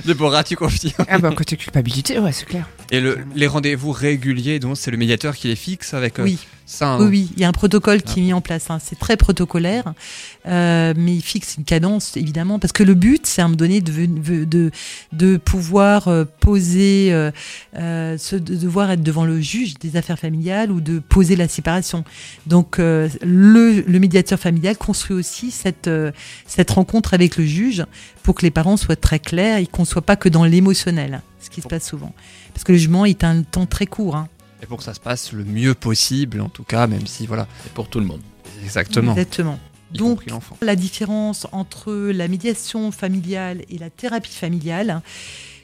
S11: Déborah, tu confirmes
S4: Ah bah côté culpabilité, ouais, c'est clair.
S11: Et le, les rendez-vous réguliers, donc c'est le médiateur qui les fixe avec.
S6: oui. Hein. Oui, il y a un protocole qui est mis en place. Hein. C'est très protocolaire, euh, mais il fixe une cadence, évidemment, parce que le but, c'est à un moment donné de, de, de pouvoir euh, poser, euh, de devoir être devant le juge des affaires familiales ou de poser la séparation. Donc, le, le, médiateur familial construit aussi cette, cette rencontre avec le juge pour que les parents soient très clairs et qu'on ne soit pas que dans l'émotionnel, ce qui se passe souvent. Parce que le jugement est un temps très court. Hein.
S11: Et pour que ça se passe le mieux possible, en tout cas, même si voilà.
S3: Et pour tout le monde.
S11: Exactement.
S6: Exactement. Donc, la différence entre la médiation familiale et la thérapie familiale,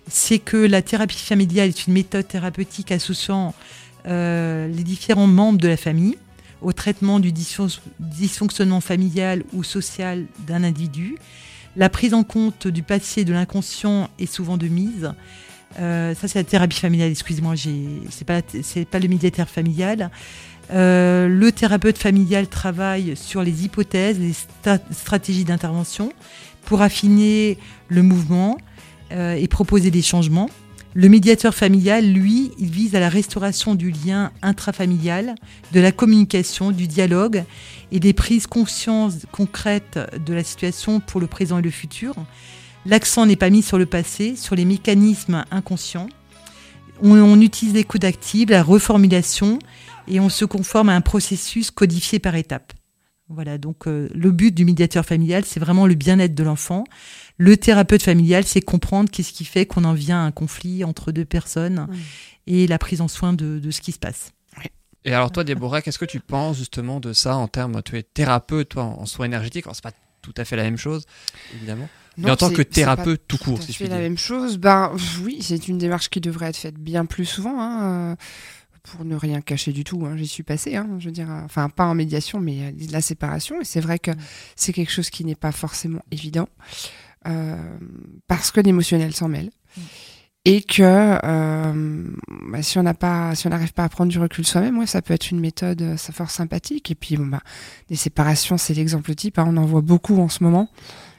S6: c'est que la thérapie familiale est une méthode thérapeutique associant euh, les différents membres de la famille au traitement du dysfonctionnement familial ou social d'un individu. La prise en compte du passé de l'inconscient est souvent de mise. Euh, ça, c'est la thérapie familiale. Excusez-moi, c'est pas pas le médiateur familial. Euh, le thérapeute familial travaille sur les hypothèses, les stratégies d'intervention pour affiner le mouvement euh, et proposer des changements. Le médiateur familial, lui, il vise à la restauration du lien intrafamilial, de la communication, du dialogue et des prises conscience concrètes de la situation pour le présent et le futur. L'accent n'est pas mis sur le passé, sur les mécanismes inconscients. On, utilise l'écoute active, la reformulation, et on se conforme à un processus codifié par étapes. Voilà, donc euh, le but du médiateur familial, c'est vraiment le bien-être de l'enfant. Le thérapeute familial, c'est comprendre qu'est-ce qui fait qu'on en vient à un conflit entre deux personnes et la prise en soin de, ce qui se passe.
S11: Et alors toi, Déborah, qu'est-ce que tu penses justement de ça en termes, tu es thérapeute, toi, en soins énergétiques, alors c'est pas tout à fait la même chose, évidemment. Mais en tant que thérapeute tout court, si je puis
S4: la même chose, ben oui, c'est une démarche qui devrait être faite bien plus souvent. Hein, euh, pour ne rien cacher du tout, hein, j'y suis passée, hein, je veux dire, enfin pas en médiation, mais euh, la séparation. Et c'est vrai que c'est quelque chose qui n'est pas forcément évident euh, parce que l'émotionnel s'en mêle. Mm et que euh, bah, si on n'a pas, si on n'arrive pas à prendre du recul soi-même, ouais, ça peut être une méthode euh, fort sympathique. Et puis bon bah, des séparations, c'est l'exemple type. Hein, on en voit beaucoup en ce moment.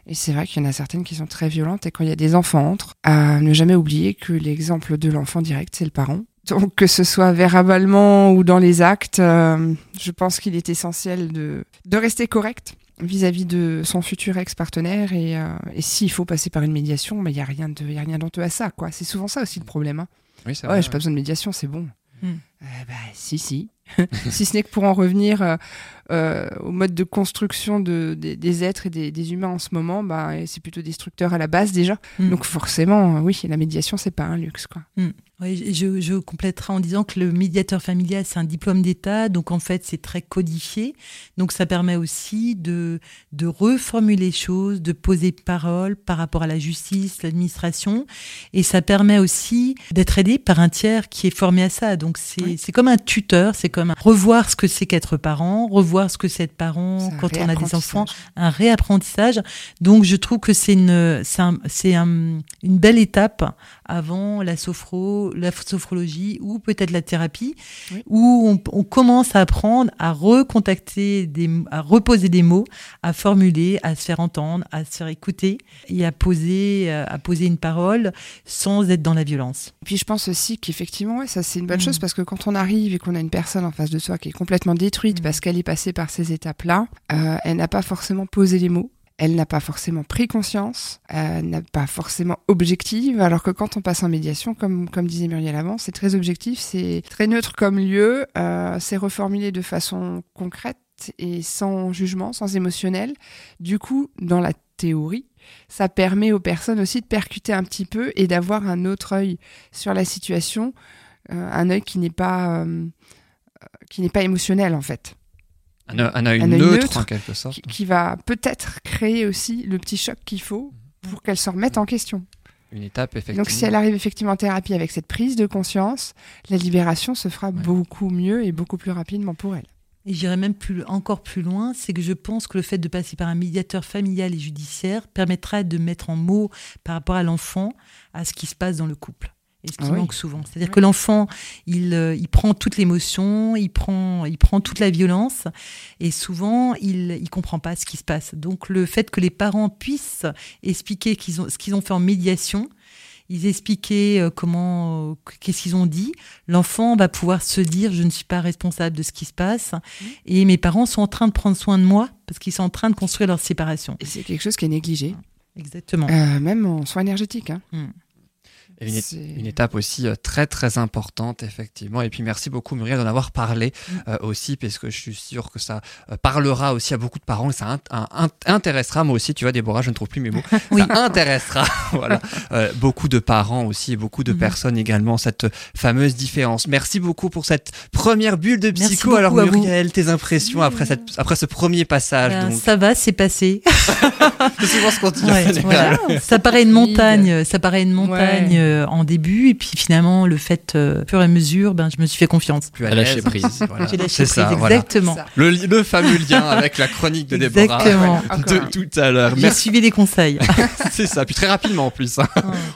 S4: Et c'est vrai qu'il y en a certaines qui sont très violentes. Et quand il y a des enfants entre, à ne jamais oublier que l'exemple de l'enfant direct, c'est le parent. Donc que ce soit verbalement ou dans les actes, euh, je pense qu'il est essentiel de, de rester correct vis-à-vis de son futur ex-partenaire et, euh, et s'il faut passer par une médiation, il n'y a rien de, y a rien d'honteux à ça, quoi. C'est souvent ça aussi le problème. Hein.
S11: Oui,
S4: ouais, j'ai pas besoin de médiation, c'est bon. Euh, bah, si, si. si ce n'est que pour en revenir euh, euh, au mode de construction de, des êtres et des, humains en ce moment, bah, c'est plutôt destructeur à la base déjà. Hmm. Donc forcément, oui, la médiation, c'est pas un luxe. Quoi.
S6: Oui, je, je, compléterai en disant que le médiateur familial, c'est un diplôme d'État, donc en fait, c'est très codifié. Donc ça permet aussi de, de reformuler les choses, de poser parole par rapport à la justice, l'administration, et ça permet aussi d'être aidé par un tiers qui est formé à ça. Donc c'est comme un tuteur, c'est comme revoir ce que c'est qu'être parent, revoir ce que c'est être parent quand on a des enfants, un réapprentissage. Donc je trouve que c'est une, c'est un, une belle étape avant la sophro, la sophrologie ou peut-être la thérapie, où on, commence à apprendre à recontacter, des, à reposer des mots, à formuler, à se faire entendre, à se faire écouter et à poser, euh, à poser une parole sans être dans la violence.
S4: Et puis je pense aussi qu'effectivement, ça c'est une bonne mm. chose parce que quand on arrive et qu'on a une personne en face de soi qui est complètement détruite mm. parce qu'elle est passée par ces étapes-là, euh, elle n'a pas forcément posé les mots elle n'a pas forcément pris conscience, elle n'a pas forcément objective, alors que quand on passe en médiation, comme, comme disait Muriel avant, c'est très objectif, c'est très neutre comme lieu, euh, c'est reformulé de façon concrète et sans jugement, sans émotionnel. Du coup, dans la théorie, ça permet aux personnes aussi de percuter un petit peu et d'avoir un autre œil sur la situation, euh, un œil qui n'est pas, euh, qui n'est pas émotionnel en fait.
S11: Un, œil neutre, en quelque sorte.
S4: Qui, va peut-être créer aussi le petit choc qu'il faut pour qu'elle se remette en question.
S11: Une étape, effectivement.
S4: Donc, si elle arrive effectivement en thérapie avec cette prise de conscience, la libération se fera beaucoup mieux et beaucoup plus rapidement pour elle.
S6: Et j'irai même plus, encore plus loin, c'est que je pense que le fait de passer par un médiateur familial et judiciaire permettra de mettre en mots par rapport à l'enfant à ce qui se passe dans le couple et ce qui ah manque souvent. C'est-à-dire que l'enfant, il, euh, il prend toute l'émotion, il prend, il prend toute la violence, et souvent, il ne comprend pas ce qui se passe. Donc, le fait que les parents puissent expliquer qu'ils ont, ce qu'ils ont fait en médiation, ils expliquaient euh, comment, euh, qu'est-ce qu'ils ont dit, l'enfant va pouvoir se dire je ne suis pas responsable de ce qui se passe, mmh. et mes parents sont en train de prendre soin de moi parce qu'ils sont en train de construire leur séparation.
S4: Et c'est quelque chose qui est négligé.
S6: Exactement.
S4: même en soins énergétiques. Hein.
S6: Mmh
S11: une, étape aussi euh, très très importante effectivement. Et puis merci beaucoup Muriel d'en avoir parlé mm. euh, aussi parce que je suis sûr que ça euh, parlera aussi à beaucoup de parents et ça intéressera. Moi aussi tu vois Déborah je ne trouve plus mes mots. Ça intéressera voilà beaucoup de parents aussi et beaucoup de mm-hmm. personnes également cette fameuse différence. Merci beaucoup pour cette première bulle de psycho. alors Muriel tes impressions après cette après ce premier passage ben,
S6: ça va c'est passé.
S11: C'est souvent ce qu'on dit
S6: ça paraît une montagne ça paraît une montagne en début et puis finalement le fait euh, fur et à mesure ben je me suis fait confiance.
S3: Tu as lâché prise
S6: j'ai lâché prise exactement.
S11: Le, le, fameux lien avec la chronique de Déborah. De tout à l'heure.
S6: J'ai suivi les conseils.
S11: C'est ça puis très rapidement en plus hein.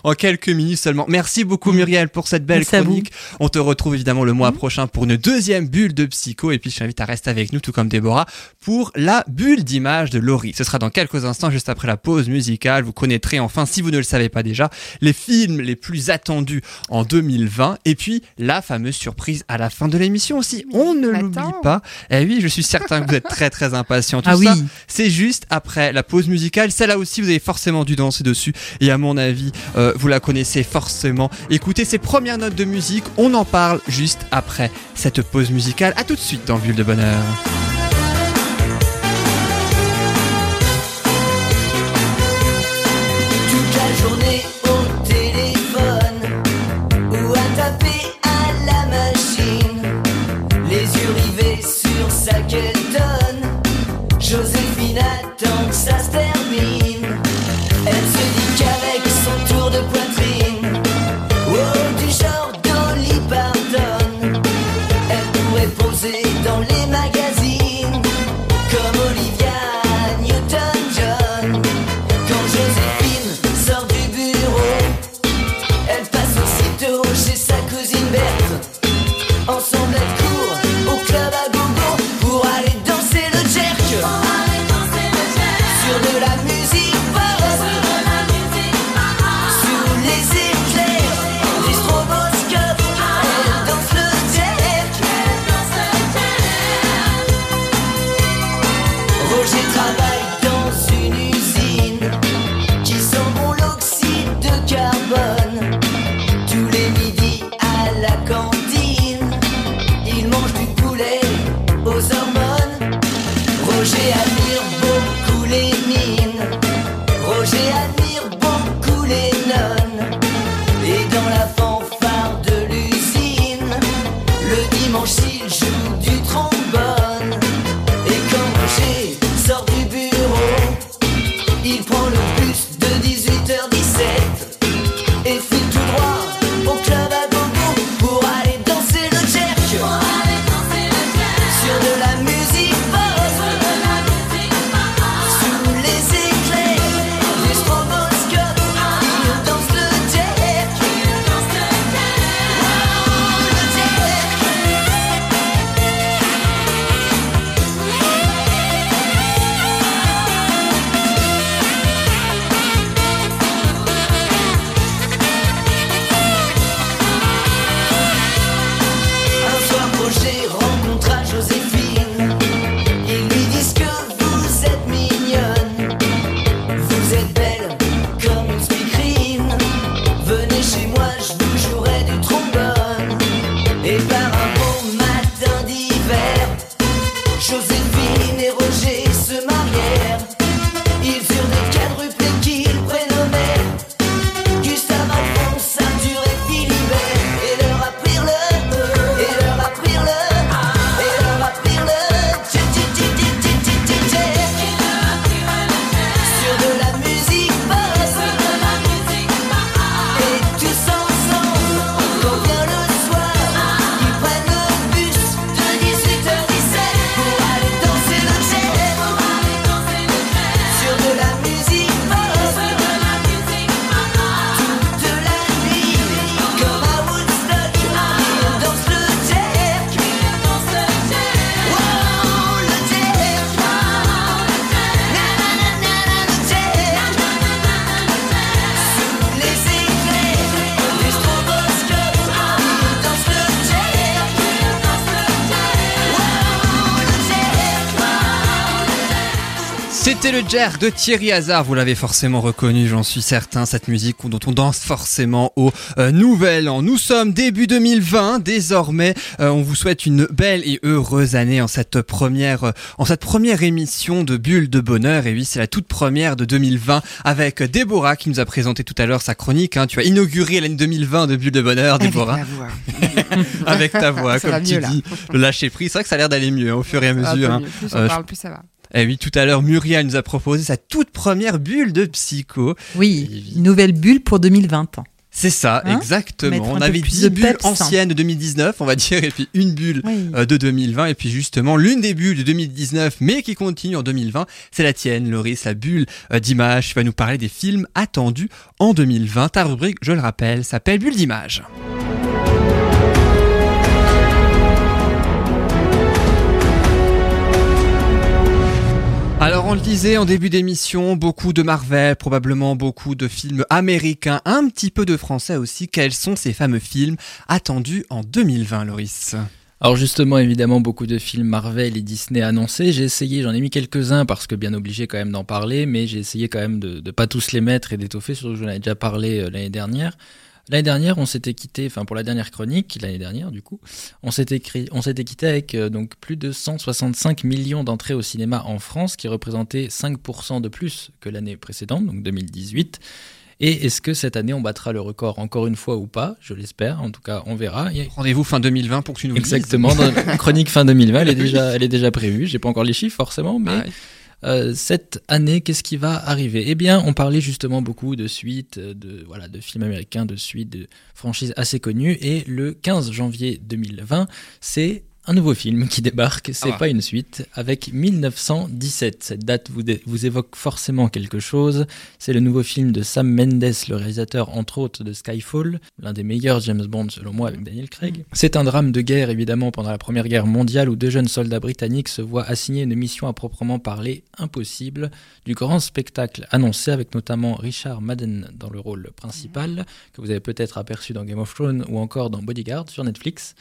S11: en quelques minutes seulement. Merci beaucoup Muriel pour cette belle chronique. On te retrouve évidemment le mois prochain pour une deuxième bulle de psycho. Et puis je t'invite à rester avec nous tout comme Déborah pour la bulle d'image de Laurie. Ce sera dans quelques instants juste après la pause musicale. Vous connaîtrez enfin si vous ne le savez pas déjà les films les plus attendus en 2020. Et puis, la fameuse surprise à la fin de l'émission aussi. On ne l'oublie pas. Eh oui, je suis certain que vous êtes très très impatient. Tout
S6: ah
S11: ça, c'est juste après la pause musicale. Celle-là aussi, vous avez forcément dû danser dessus. Et à mon avis, euh, vous la connaissez forcément. Écoutez ces premières notes de musique. On en parle juste après cette pause musicale. À tout de suite dans Bulle de Bonheur. C'était le Jerk de Thierry Hazard, vous l'avez forcément reconnu, j'en suis certain, cette musique dont on danse forcément au euh, nouvel an. Nous sommes début 2020, désormais euh, on vous souhaite une belle et heureuse année en cette première euh, en cette première émission de Bulle de Bonheur. Et oui, c'est la toute première de 2020 avec Déborah qui nous a présenté tout à l'heure sa chronique. Hein. Tu as inauguré l'année 2020 de Bulle de Bonheur, Déborah. avec ta voix, comme tu dis. Le lâcher prise, c'est vrai que ça a l'air d'aller mieux hein, au fur et à mesure. Hein.
S4: Plus on parle, plus ça va.
S11: Eh oui, tout à l'heure, Muriel nous a proposé sa toute première bulle de psycho.
S6: Oui, une nouvelle bulle pour 2020.
S11: C'est ça, hein exactement. On avait 10 bulles anciennes de 2019, on va dire, et puis une bulle euh, de 2020. Et puis justement, l'une des bulles de 2019, mais qui continue en 2020, c'est la tienne, Loris, la bulle euh, d'image. Tu vas nous parler des films attendus en 2020. Ta rubrique, je le rappelle, s'appelle Bulle d'image. Alors on le disait en début d'émission, beaucoup de Marvel, probablement beaucoup de films américains, un petit peu de français aussi. Quels sont ces fameux films attendus en 2020, Loris?
S3: Alors justement, évidemment, beaucoup de films Marvel et Disney annoncés. J'ai essayé, j'en ai mis quelques-uns parce que bien obligé quand même d'en parler, mais j'ai essayé quand même de ne pas tous les mettre et d'étoffer, surtout que j'en avais déjà parlé euh, l'année dernière. L'année dernière, on s'était quitté, enfin pour la dernière chronique, l'année dernière du coup, on s'était on s'était quitté avec euh, donc plus de 165 millions d'entrées au cinéma en France, qui représentait 5% de plus que l'année précédente, donc 2018. Et est-ce que cette année on battra le record encore une fois ou pas? Je l'espère. En tout cas, on verra.
S11: Rendez-vous fin 2020 pour que tu nous
S3: Exactement. Dans la chronique fin 2020, elle est déjà, elle est déjà prévue. J'ai pas encore les chiffres forcément, mais. Euh, cette année, qu'est-ce qui va arriver? Eh bien, on parlait justement beaucoup de suites, de voilà, de films américains, de suites, de franchises assez connues. Et le 15 janvier 2020, c'est un nouveau film qui débarque, c'est ah pas une suite, avec 1917. Cette date vous, vous évoque forcément quelque chose. C'est le nouveau film de Sam Mendes, le réalisateur entre autres de Skyfall, l'un des meilleurs James Bond selon moi avec Daniel Craig. C'est un drame de guerre évidemment pendant la Première Guerre mondiale où deux jeunes soldats britanniques se voient assigner une mission à proprement parler impossible, du grand spectacle annoncé avec notamment Richard Madden dans le rôle principal, que vous avez peut-être aperçu dans Game of Thrones ou encore dans Bodyguard sur Netflix.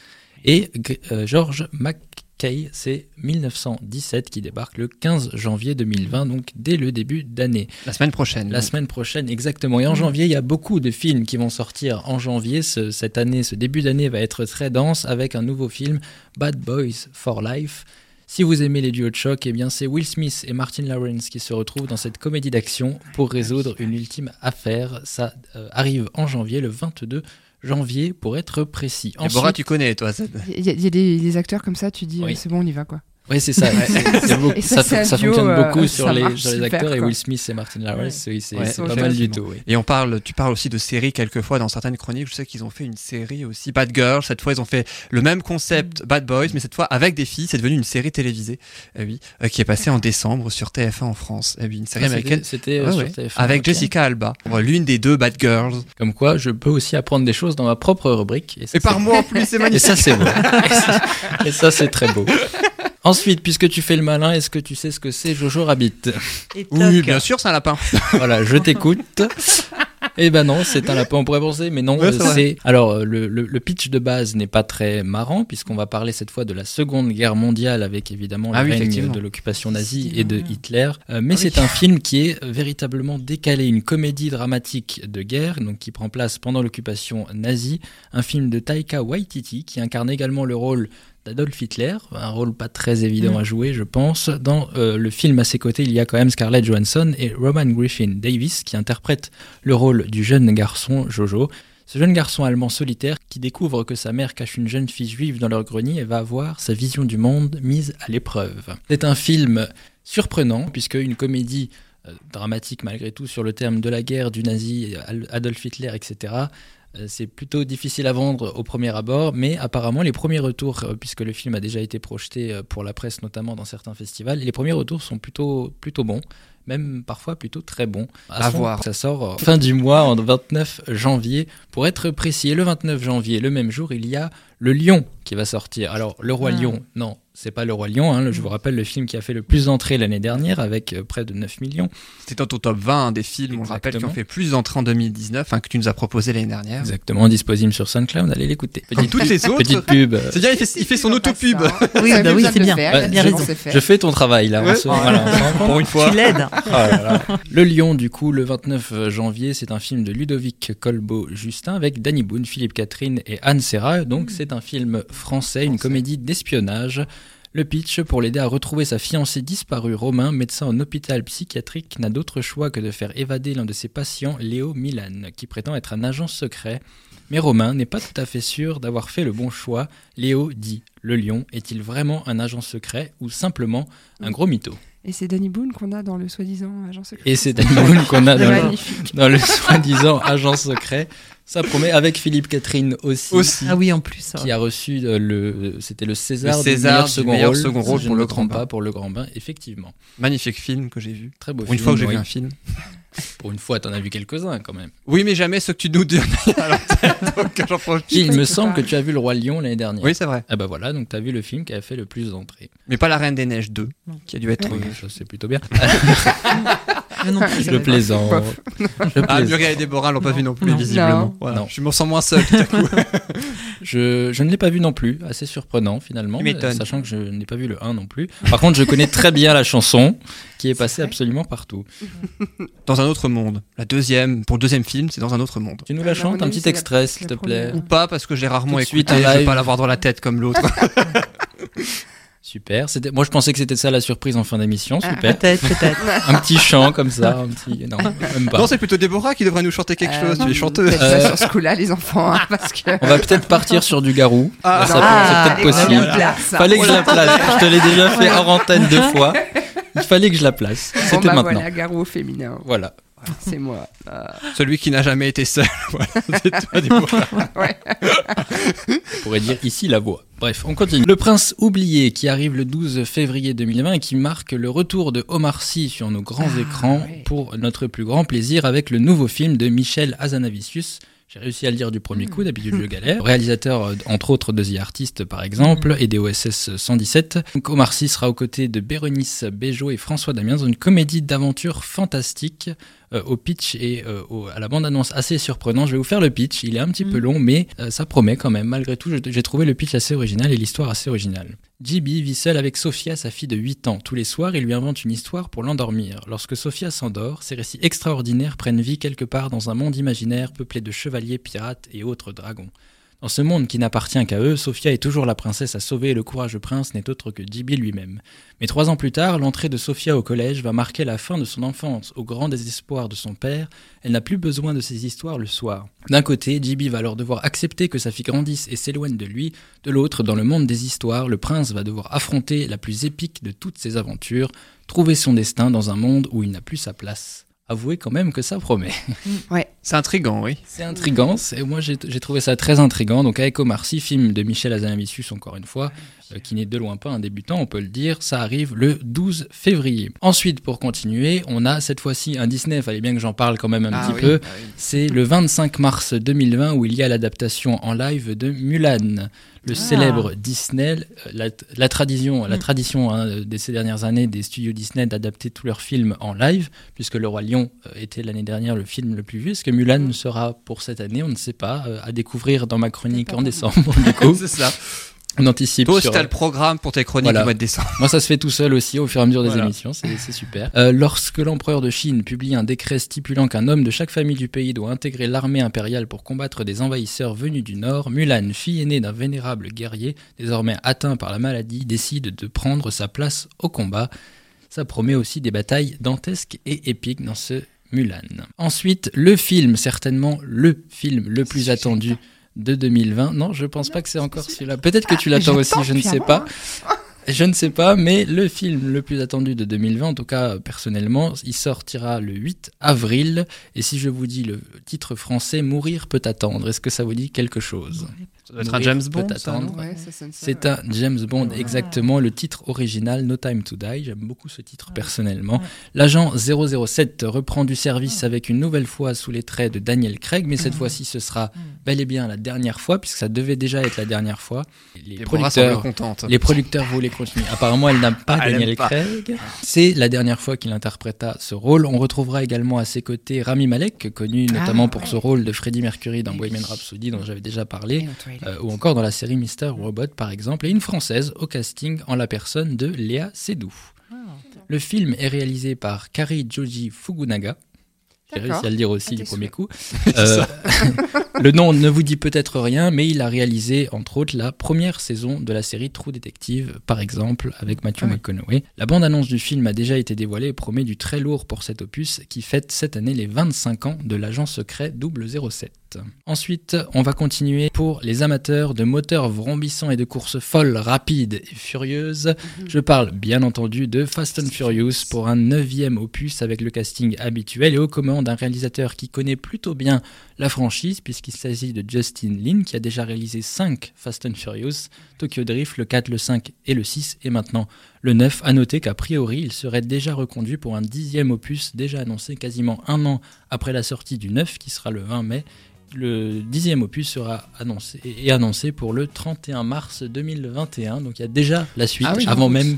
S3: Et euh, George McKay, c'est 1917 qui débarque le 15 janvier 2020, donc dès le début d'année.
S11: La semaine prochaine.
S3: La semaine prochaine, exactement. Et en janvier, il y a beaucoup de films qui vont sortir en janvier. cette année, ce début d'année va être très dense avec un nouveau film, Bad Boys for Life. Si vous aimez les duos de choc, eh bien c'est Will Smith et Martin Lawrence qui se retrouvent dans cette comédie d'action pour résoudre une ultime affaire. Ça euh, arrive en janvier, le 22 janvier pour être précis.
S11: Ensuite, tu connais toi.
S4: Il y, a des, acteurs comme ça, tu dis euh, c'est bon, on y va quoi.
S3: Oui, c'est ça. ça, fonctionne euh, beaucoup sur, les, acteurs et Will Smith et Martin Lawrence, oui, c'est pas mal du tout.
S11: Et on parle, tu parles aussi de séries quelquefois dans certaines chroniques. Je sais qu'ils ont fait une série aussi Bad Girls. Cette fois, ils ont fait le même concept mm. Bad Boys, mais cette fois avec des filles. C'est devenu une série télévisée, eh oui, euh, qui est passée en décembre sur TF1 en France. Eh oui, une série ah, américaine.
S3: C'était sur TF1
S11: avec Jessica Alba, l'une des deux Bad Girls.
S3: Comme quoi, je peux aussi apprendre des choses dans ma propre rubrique.
S11: Et, par moi en plus, c'est magnifique.
S3: Et ça, c'est beau. et ça, c'est très beau. Ensuite, puisque tu fais le malin, est-ce que tu sais ce que c'est Jojo Rabbit
S11: Oui, bien sûr, c'est un lapin.
S3: voilà, je t'écoute. Eh ben non, c'est un lapin, on pourrait penser, mais non, c'est... Alors, le, pitch de base n'est pas très marrant, puisqu'on va parler cette fois de la Seconde Guerre mondiale, avec évidemment le ah règne de l'occupation nazie et de Hitler. Euh, mais ah c'est un film qui est véritablement décalé, une comédie dramatique de guerre, donc qui prend place pendant l'occupation nazie. Un film de Taika Waititi, qui incarne également le rôle d'Adolf Hitler, un rôle pas très évident mm. à jouer, je pense. Dans euh, le film à ses côtés, il y a quand même Scarlett Johansson et Roman Griffin Davis qui interprètent le rôle du jeune garçon Jojo. Ce jeune garçon allemand solitaire qui découvre que sa mère cache une jeune fille juive dans leur grenier et va avoir sa vision du monde mise à l'épreuve. C'est un film surprenant puisque une comédie euh, dramatique malgré tout sur le terme de la guerre, du nazi, Adolf Hitler, etc. Euh, c'est plutôt difficile à vendre au premier abord, mais apparemment les premiers retours, euh, puisque le film a déjà été projeté euh, pour la presse notamment dans certains festivals, les premiers retours sont plutôt, plutôt bons, même parfois plutôt très bons.
S11: À, voir.
S3: Ça sort fin du mois, en 29 janvier, pour être précis. Le 29 janvier, le même jour, il y a Le Lion qui va sortir. Alors, Le Roi ah. Lion, non, c'est pas Le Roi Lion. Hein, je vous rappelle le film qui a fait le plus d'entrées l'année dernière avec euh, près de 9 millions.
S11: C'était dans ton top 20 des films, on rappelle, qui ont fait plus d'entrées en 2019, hein, que tu nous as proposé l'année dernière.
S3: Exactement, disponible sur SoundCloud, allez l'écouter.
S11: Comme toutes les autres.
S3: Petite pub.
S11: C'est-à-dire, il fait, il fait son auto-pub.
S6: Oui, bah oui c'est bien. bien raison.
S3: Je fais ton travail là.
S11: pour une fois.
S6: Tu l'aides.
S3: Oh le Lion, du coup, le 29 janvier, c'est un film de Ludovic Colbeau-Justin avec Danny Boone, Philippe Catherine et Anne Serra. Donc, c'est un film français, une comédie d'espionnage. Le pitch, pour l'aider à retrouver sa fiancée disparue, Romain, médecin en hôpital psychiatrique, n'a d'autre choix que de faire évader l'un de ses patients, Léo Milan, qui prétend être un agent secret. Mais Romain n'est pas tout à fait sûr d'avoir fait le bon choix. Léo dit Le lion est-il vraiment un agent secret ou simplement un gros mytho?
S4: Et c'est Danny Boone qu'on a dans le soi-disant agent secret.
S3: Et c'est Danny Boone qu'on a dans le, dans le soi-disant agent secret. Ça promet avec Philippe Catherine aussi.
S6: Ah oui, en plus.
S3: Qui a reçu euh, le, c'était le César, le César du meilleur second rôle, pour le grand bain. pour le grand bain, effectivement.
S11: Magnifique film que j'ai vu.
S3: Très beau.
S11: Pour une fois que j'ai vu un film.
S3: Pour une fois, t'en as vu quelques-uns quand même.
S11: Oui, mais jamais ceux que tu nous donnes.
S3: Il me semble que tu as vu Le Roi Lion l'année dernière.
S11: Oui, c'est vrai.
S3: Ah bah voilà, donc t'as vu le film qui a fait le plus d'entrées.
S11: Mais pas La Reine des Neiges 2, qui a dû être.
S3: Oui, c'est plutôt bien. je plaisante.
S11: Ah, Muriel et Déborah l'ont pas vu non plus, visiblement. Voilà. Je me sens moins seul tout à coup.
S3: Je, je, ne l'ai pas vu non plus, assez surprenant finalement, sachant que je n'ai pas vu le 1 non plus. Par contre, je connais très bien la chanson qui est passée absolument partout.
S11: Dans un autre monde. La deuxième, pour le deuxième film, c'est dans un autre monde.
S3: Tu nous la chantes, un petit extrait s'il te plaît
S11: Ou pas, parce que j'ai rarement écouté, je vais pas l'avoir dans la tête comme l'autre.
S3: Super. C'était, moi je pensais que c'était ça la surprise en fin d'émission.
S4: Ah,
S3: Super.
S6: Peut-être, peut-être.
S3: un petit chant comme ça, un petit. Non, même pas.
S11: Non, c'est plutôt Déborah qui devrait nous chanter quelque
S4: Euh,
S11: chose. Tu es chanteuse.
S3: Euh,
S4: ça sur ce coup-là, les enfants, hein, parce que.
S3: On va peut-être partir sur du garou.
S11: Ah,
S3: ça peut-
S4: ah,
S3: c'est peut-être possible.
S4: place, hein.
S3: Fallait que je la place. Je te l'ai déjà fait hors antenne deux fois. Il fallait que je la place.
S4: Bon,
S3: C'était
S4: bah
S3: maintenant.
S4: voilà, Garou féminin.
S3: Voilà.
S4: C'est moi. Euh,
S11: Celui qui n'a jamais été seul. Voilà, toi,
S4: ouais.
S3: On pourrait dire ici la voix. Bref, on continue. Le Prince oublié qui arrive le 12 février 2020 et qui marque le retour de Omar Sy sur nos grands
S4: Ah,
S3: écrans
S4: ouais.
S3: pour notre plus grand plaisir avec le nouveau film de Michel Hazanavicius. J'ai réussi à le dire du premier coup, d'habitude je galère. Réalisateur, euh, entre autres, de The Artist, par exemple, et des OSS 117. Donc, Omar Sy sera aux côtés de Bérénice Bejo et François Damiens dans une comédie d'aventure fantastique euh, au pitch et euh, au- à la bande-annonce assez surprenant. Je vais vous faire le pitch. Il est un petit peu long, mais euh, ça promet quand même. Malgré tout, j'ai trouvé le pitch assez original et l'histoire assez originale. JB vit seul avec Sophia, sa fille de 8 ans. Tous les soirs, il lui invente une histoire pour l'endormir. Lorsque Sophia s'endort, ses récits extraordinaires prennent vie quelque part dans un monde imaginaire peuplé de chevaliers, pirates et autres dragons. Dans ce monde qui n'appartient qu'à eux, Sophia est toujours la princesse à sauver et le courageux prince n'est autre que JB lui-même. Mais trois ans plus tard, l'entrée de Sophia au collège va marquer la fin de son enfance. Au grand désespoir de son père, elle n'a plus besoin de ces histoires le soir. D'un côté, JB va alors devoir accepter que sa fille grandisse et s'éloigne de lui. De l'autre, dans le monde des histoires, le prince va devoir affronter la plus épique de toutes ses aventures, trouver son destin dans un monde où il n'a plus sa place. Avouez quand même que ça promet.
S4: Ouais.
S11: C'est intriguant, oui.
S3: C'est intriguant, moi j'ai trouvé ça très intriguant. Donc avec Omar Sy, film de Michel Hazanavicius encore une fois, qui n'est de loin pas un débutant, on peut le dire, ça arrive le 12 février. Ensuite, pour continuer, on a cette fois-ci un Disney, fallait bien que j'en parle quand même un
S11: Ah
S3: petit
S11: oui,
S3: peu.
S11: ah oui.
S3: C'est le 25 mars 2020 où il y a l'adaptation en live de Mulan, le célèbre Disney, euh, la, la tradition, la tradition hein, de ces dernières années des studios Disney d'adapter tous leurs films en live, puisque Le Roi Lion euh, était l'année dernière le film le plus vu. Est-ce que Mulan sera pour cette année? On ne sait pas. euh, à découvrir dans ma chronique en décembre. Du coup,
S11: c'est ça.
S3: On anticipe.
S11: Toi,
S3: sur-
S11: le programme pour tes chroniques
S3: Voilà.
S11: du mois de décembre.
S3: moi, ça se fait tout seul aussi au fur et à mesure des
S11: Voilà.
S3: émissions, c'est c'est super. Euh, lorsque l'empereur de Chine publie un décret stipulant qu'un homme de chaque famille du pays doit intégrer l'armée impériale pour combattre des envahisseurs venus du nord, Mulan, fille aînée d'un vénérable guerrier, désormais atteint par la maladie, décide de prendre sa place au combat. Ça promet aussi des batailles dantesques et épiques dans ce Mulan. Ensuite, le film, certainement le film le plus attendu de 2020. Non, je pense pas que c'est encore celui-là. Peut-être que tu l'attends aussi, je ne sais pas. Je ne sais pas, mais le film le plus attendu de 2020, en tout cas personnellement, il sortira le 8 avril. Et si je vous dis le titre français, Mourir peut attendre, est-ce que ça vous dit quelque chose?
S11: Doit être un James Bond,
S4: Ouais,
S3: C'est un James Bond, exactement. Le titre original, No Time to Die. J'aime beaucoup ce titre personnellement. L'agent 007 reprend du service avec une nouvelle fois sous les traits de Daniel Craig, mais cette fois-ci, ce sera bel et bien la dernière fois, puisque ça devait déjà être la dernière fois. Les
S11: semble
S3: producteurs, les producteurs voulaient continuer. Apparemment, elle n'aime pas
S11: elle
S3: Daniel
S11: pas.
S3: Craig. C'est la dernière fois qu'il interpréta ce rôle. On retrouvera également à ses côtés Rami Malek, connu notamment
S4: Ah,
S3: pour
S4: ouais.
S3: ce rôle de Freddie Mercury dans Bohemian Rhapsody, dont j'avais déjà parlé. Euh, ou encore dans la série Mister Robot par exemple, et une française au casting en la personne de Léa Seydoux. Le film est réalisé par Kari Joji Fukunaga. J'ai réussi à le dire aussi
S4: Ah,
S3: du premier coup. Euh, le nom ne vous dit peut-être rien, mais il a réalisé entre autres la première saison de la série True Detective, par exemple, avec Matthew
S4: Ah.
S3: McConaughey. La bande-annonce du film a déjà été dévoilée et promet du très lourd pour cet opus qui fête cette année les 25 ans de l'agent secret 007. Ensuite, on va continuer pour les amateurs de moteurs vrombissants et de courses folles, rapides et furieuses. Je parle bien entendu de Fast and Furious pour un neuvième opus avec le casting habituel et aux commandes d'un réalisateur qui connaît plutôt bien la franchise puisqu'il s'agit de Justin Lin qui a déjà réalisé 5 Fast and Furious, Tokyo Drift, le 4, le 5 et le 6 et maintenant le 9. À noter qu'a priori il serait déjà reconduit pour un dixième opus déjà annoncé quasiment un an après la sortie du 9 qui sera le 20 mai. Le dixième opus sera annoncé et annoncé pour le 31 mars 2021. Donc il y a déjà la suite
S11: Ah oui,
S3: avant même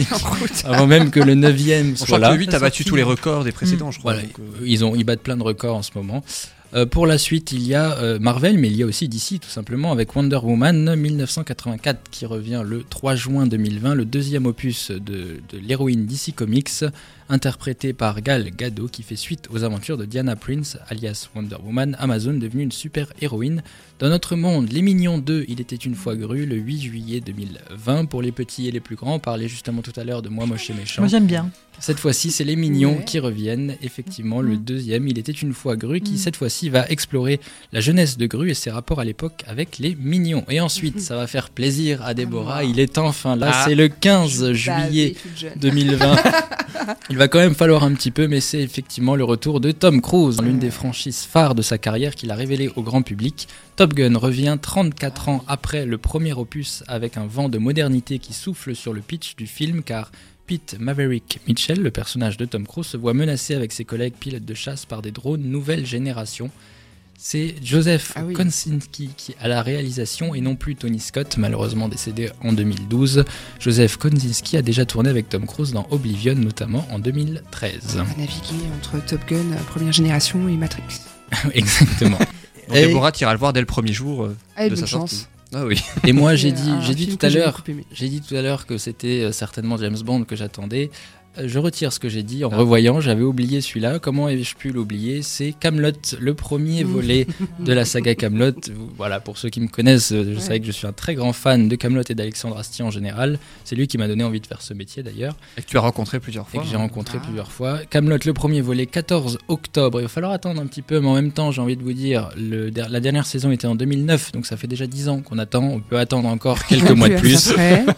S3: avant même que le neuvième
S11: Je
S3: soit
S11: crois que
S3: là.
S11: le 8 a battu tous les records des précédents, je crois.
S3: Voilà,
S11: donc, euh,
S3: ils, ont, ils battent plein de records en ce moment. Euh, pour la suite, il y a euh, Marvel, mais il y a aussi DC, tout simplement, avec Wonder Woman 1984, qui revient le 3 juin 2020, le deuxième opus de, de l'héroïne DC Comics, interprétée par Gal Gadot, qui fait suite aux aventures de Diana Prince, alias Wonder Woman, Amazon devenue une super-héroïne. Dans notre monde, Les Mignons 2, Il était une fois Gru, le 8 juillet 2020. Pour les petits et les plus grands, on parlait justement tout à l'heure de Moi Moche et Méchant.
S6: Moi j'aime bien.
S3: Cette fois-ci, c'est les mignons
S4: Ouais.
S3: qui reviennent. Effectivement, le
S6: Mm.
S3: deuxième, il était une fois Gru, qui
S6: Mm.
S3: cette fois-ci va explorer la jeunesse de Gru et ses rapports à l'époque avec les mignons. Et ensuite, ça va faire plaisir à Déborah. Il est enfin là,
S11: Ah.
S3: c'est le 15 juillet 2020. Il va quand même falloir un petit peu, mais c'est effectivement le retour de Tom Cruise, l'une des franchises phares de sa carrière qu'il a révélé au grand public. Top Gun revient 34 ans après le premier opus avec un vent de modernité qui souffle sur le pitch du film car Pete Maverick Mitchell, le personnage de Tom Cruise, se voit menacé avec ses collègues pilotes de chasse par des drones nouvelle génération. C'est Joseph
S4: Ah oui.
S3: Kosinski qui a la réalisation et non plus Tony Scott, malheureusement décédé en 2012. Joseph Kosinski a déjà tourné avec Tom Cruise dans Oblivion, notamment en 2013.
S4: On a navigué entre Top Gun, euh, première génération, et Matrix.
S3: Exactement.
S11: Donc,
S3: Et-
S11: Déborah, tu iras le voir dès le premier jour euh,
S4: Ah,
S11: de sa
S4: chance.
S11: sortie. Ah oui.
S3: Et moi, j'ai dit, j'ai dit tout à
S4: j'ai
S3: l'heure, dit tout à l'heure que c'était euh, certainement James Bond que j'attendais. Je retire ce que j'ai dit en revoyant, j'avais oublié celui-là. Comment ai-je pu l'oublier? C'est Camelot, le premier volet de la saga Camelot. Voilà, pour ceux qui me connaissent, euh, je
S4: Ouais.
S3: savais que je suis un très grand fan de Camelot et d'Alexandre Astier en général. C'est lui qui m'a donné envie de faire ce métier d'ailleurs
S11: Et que tu as rencontré plusieurs
S3: et
S11: fois.
S3: que j'ai
S11: hein.
S3: rencontré
S4: Ah.
S3: plusieurs fois. Camelot, le premier volet, 14 octobre. Il va falloir attendre un petit peu, mais en même temps, j'ai envie de vous dire, le, la dernière saison était en 2009, donc ça fait déjà 10 ans qu'on attend. On peut attendre encore quelques mois de plus.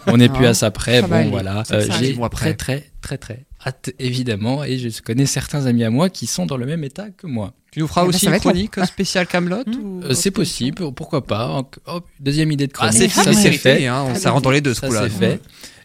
S3: On n'est plus à ça près. Bon, voilà.
S4: Ça,
S3: Euh, J'ai très,
S11: près.
S3: très, très, très hâte, évidemment. Et je connais certains amis à moi qui sont dans le même état que moi.
S11: Tu nous feras
S4: Ah bah,
S11: aussi
S4: ça
S11: une
S4: être
S11: chronique spéciale Camelot
S3: Euh, c'est possible, pourquoi pas. Deuxième idée de
S11: Ah,
S3: chronique.
S11: c'est
S3: ça c'est fait.
S11: télé, hein, on- ça rentre dans les deux ce
S3: Ça
S11: coup-là.
S3: c'est fait.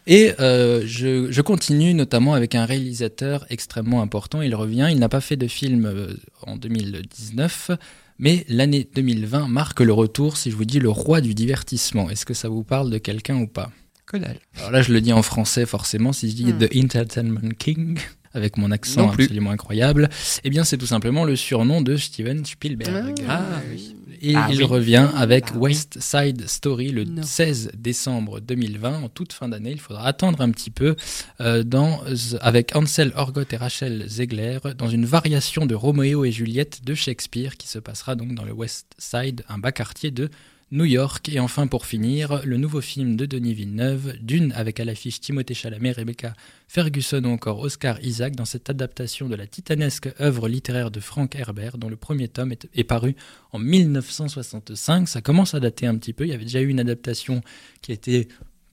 S3: Et euh, je, je continue notamment avec un réalisateur extrêmement important. Il revient, il n'a pas fait de film euh, en 2019, mais l'année 2020 marque le retour, si je vous dis, le roi du divertissement. Est-ce que ça vous parle de quelqu'un ou pas?
S11: Que dalle.
S3: Alors là, je le dis en français forcément, si je dis
S4: Hmm.
S3: The Entertainment King, avec mon accent absolument incroyable, eh bien c'est tout simplement le surnom de Steven Spielberg.
S11: Ah,
S3: Et
S11: Ah
S3: il
S11: oui.
S3: revient avec
S4: Ah.
S3: West Side Story le
S4: Non.
S3: 16 décembre 2020, en toute fin d'année. Il faudra attendre un petit peu euh, dans, avec Ansel Orgott et Rachel Zegler dans une variation de Roméo et Juliette de Shakespeare qui se passera donc dans le West Side, un bas quartier de New York. Et enfin, pour finir, le nouveau film de Denis Villeneuve, Dune, avec à l'affiche Timothée Chalamet, Rebecca Ferguson ou encore Oscar Isaac, dans cette adaptation de la titanesque œuvre littéraire de Frank Herbert, dont le premier tome est, paru en 1965. Ça commence à dater un petit peu. Il y avait déjà eu une adaptation qui était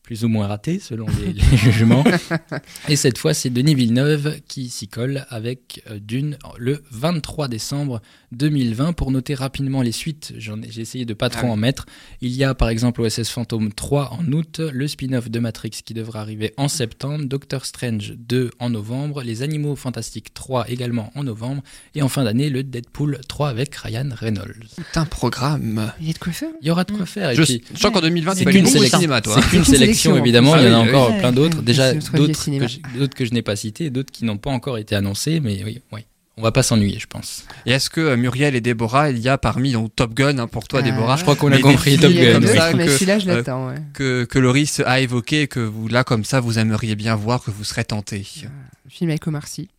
S3: plus ou moins ratée selon les, les jugements. Et cette fois, c'est Denis Villeneuve qui s'y colle avec euh, Dune le 23 décembre 2020. Pour noter rapidement les suites, j'ai essayé de pas trop
S11: Ah oui.
S3: en mettre. Il y a par exemple OSS Phantom 3 en août, le spin-off de Matrix qui devra arriver en septembre, Doctor Strange 2 en novembre, Les Animaux Fantastiques 3 également en novembre, et en fin d'année, le Deadpool 3 avec Ryan Reynolds.
S11: Tout un programme.
S4: Il y a de quoi faire?
S3: Il y aura de quoi faire. Et
S11: Je,
S3: puis,
S11: je sens qu'en 2020,
S3: c'est
S11: beaucoup au
S3: sélection.
S11: cinéma, toi.
S3: C'est qu'une
S4: C'est une
S3: sélection,
S4: sélection,
S3: évidemment.
S11: en
S3: Il y en a.
S11: Ah oui,
S3: encore
S4: oui.
S3: plein d'autres. Déjà, d'autres que, que je n'ai pas cités d'autres qui n'ont pas encore été annoncés. Mais oui, oui. On va pas s'ennuyer, je pense.
S11: Et est-ce que euh, Muriel et Déborah, il y a parmi donc, Top Gun hein, pour toi,
S4: Ah.
S11: Déborah
S3: Je crois qu'on a compris Top Gun.
S11: comme
S4: deux,
S11: ça
S4: mais
S11: que,
S4: celui-là, je
S11: euh,
S4: l'attends. ouais.
S11: que, que Loris a évoqué, que vous, là, comme ça, vous aimeriez bien voir, que vous serez tenté.
S4: Le film avec Omar Sy.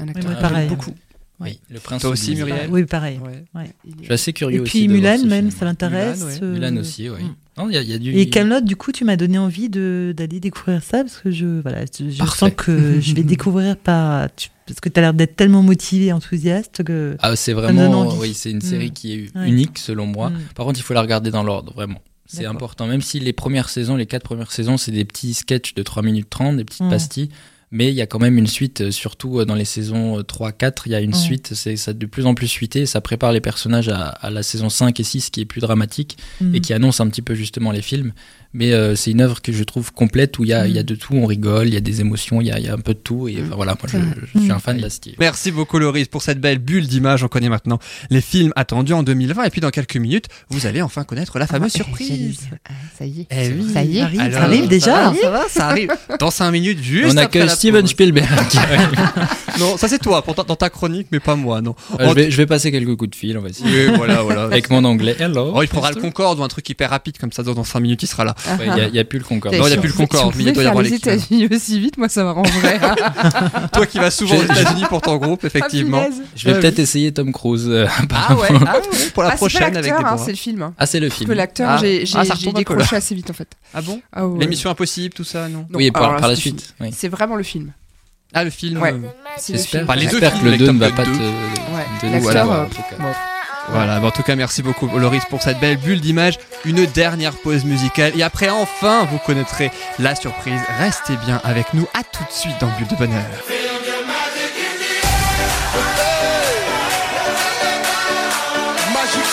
S4: Un acteur que
S6: pareil.
S4: j'aime beaucoup.
S3: Oui, le prince.
S11: Toi aussi. Muriel
S6: Oui, pareil.
S11: Ouais.
S3: Je suis assez curieux
S6: Et puis Mulan, même, ça m'intéresse.
S11: Mulan, ouais.
S6: euh,
S3: Mulan aussi, oui.
S6: Mm.
S3: Non, il y, a- il y a du.
S6: Et Camelot, du coup, tu m'as donné envie d'aller découvrir ça parce que je voilà, je, je
S3: Parfait.
S6: sens que je vais découvrir par tu- parce que tu as l'air d'être tellement motivé et enthousiaste que
S3: Ah, c'est vraiment. Oui, c'est une série
S6: Mm.
S3: qui est
S6: Ouais.
S3: unique selon moi.
S6: Mm.
S3: Par contre, il faut la regarder dans l'ordre, vraiment. C'est important. Même si les premières saisons, les quatre premières saisons, c'est des petits sketchs de 3 minutes 30, des petites pastilles. Mais il y a quand même une suite, euh, surtout euh, dans les saisons euh, 3, 4, il y a une suite, c'est ça de plus en plus suité, ça prépare les personnages à, à la saison 5 et 6 qui est plus dramatique
S6: Mm.
S3: et qui annonce un petit peu justement les films. Mais euh, c'est une œuvre que je trouve complète où il y, a,
S6: Mm.
S3: il y a de tout, on rigole, il y a des émotions, il y a, il y a un peu de tout. Et
S4: Mm.
S3: voilà, moi je,
S4: vrai.
S3: je suis
S6: Mm.
S3: un fan d'Astier.
S11: Merci beaucoup, Loris, pour cette belle bulle d'image. On connaît maintenant les films attendus en 2020. Et puis, dans quelques minutes, vous allez enfin connaître la fameuse
S4: Ah,
S11: surprise.
S4: ah, Ça y est.
S11: Eh oui.
S4: Ça y est.
S6: Ça arrive,
S11: Alors,
S6: ça arrive déjà.
S11: Ça va, ça va, ça arrive. Dans 5 minutes, juste.
S3: on
S11: après
S3: accueille
S11: la
S3: Steven
S11: pause.
S3: Spielberg.
S11: Non, ça c'est toi, pour ta- dans ta chronique, mais pas moi, non.
S3: Euh, je, vais, je vais passer quelques coups de fil, on va essayer.
S11: Oui, voilà, voilà.
S3: Avec mon anglais. Hello.
S11: Oh, il prendra le Concorde ou un truc hyper rapide comme ça dans 5 minutes, il sera là.
S3: Il n'y a, y a plus le Concorde.
S11: Non, il n'y a plus le Concorde,
S4: si
S11: mais il doit y avoir
S4: les. États-Unis aussi vite, moi ça m'arrangerait.
S11: Toi qui vas souvent aux États-Unis pour ton groupe, effectivement.
S4: Ah, punaise.
S3: Je vais
S11: Ouais,
S3: peut-être
S11: oui.
S3: essayer Tom Cruise. euh,
S11: Ah ouais, ah ouais, pour la
S4: Ah,
S11: prochaine avec
S4: hein, c'est le film.
S3: Ah, c'est le
S4: Parce
S3: film.
S4: que l'acteur,
S11: Ah.
S4: j'ai
S11: Ah,
S4: décroché assez vite en fait.
S11: Ah bon
S4: Ah ouais.
S11: L'émission Impossible, tout ça, non
S3: Oui, par, la suite.
S4: C'est vraiment le film.
S11: Ah, le film.
S4: Ouais.
S11: euh,
S3: J'espère que le 2 ne va pas te,
S4: Ouais.
S3: te
S4: L'acteur,
S11: Voilà, en tout cas, merci beaucoup Loris pour cette belle bulle d'image. Une dernière pause musicale. Et après, enfin, vous connaîtrez la surprise. Restez bien avec nous. À tout de suite dans Bulle de Bonheur.
S13: Magic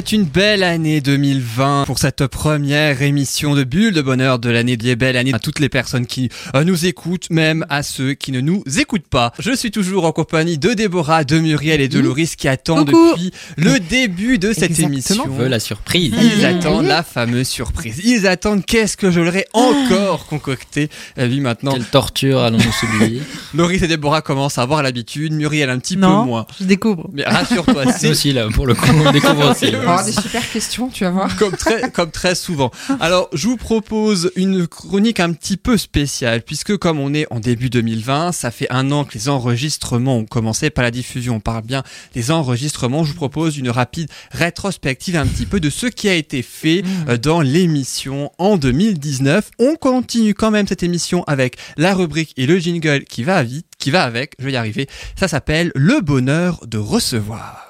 S11: souhaite une belle année 2020 pour cette première émission de Bulle de Bonheur de l'année des belles années à toutes les personnes qui euh, nous écoutent, même à ceux qui ne nous écoutent pas. Je suis toujours en compagnie de Déborah, de Muriel et de Loris qui attendent
S6: Coucou.
S11: depuis le début de cette
S3: Exactement.
S11: émission.
S3: On veut la surprise.
S11: Ils attendent la fameuse surprise. Ils attendent qu'est-ce que je leur ai encore concocté. Lui maintenant.
S3: Quelle torture allons-nous s'oublier
S11: Loris et Déborah commencent à avoir l'habitude. Muriel un petit
S6: Non,
S11: peu moins.
S6: je découvre.
S11: Mais rassure-toi, c'est
S3: aussi là pour le coup. je découvre aussi.
S4: Avoir des super questions, tu vas voir.
S11: Comme très, comme très souvent. Alors, je vous propose une chronique un petit peu spéciale, puisque comme on est en début 2020, ça fait un an que les enregistrements ont commencé, pas la diffusion, on parle bien des enregistrements. Je vous propose une rapide rétrospective un petit peu de ce qui a été fait euh, dans l'émission en 2019. On continue quand même cette émission avec la rubrique et le jingle qui va vite, qui va avec, je vais y arriver. Ça s'appelle Le bonheur de recevoir.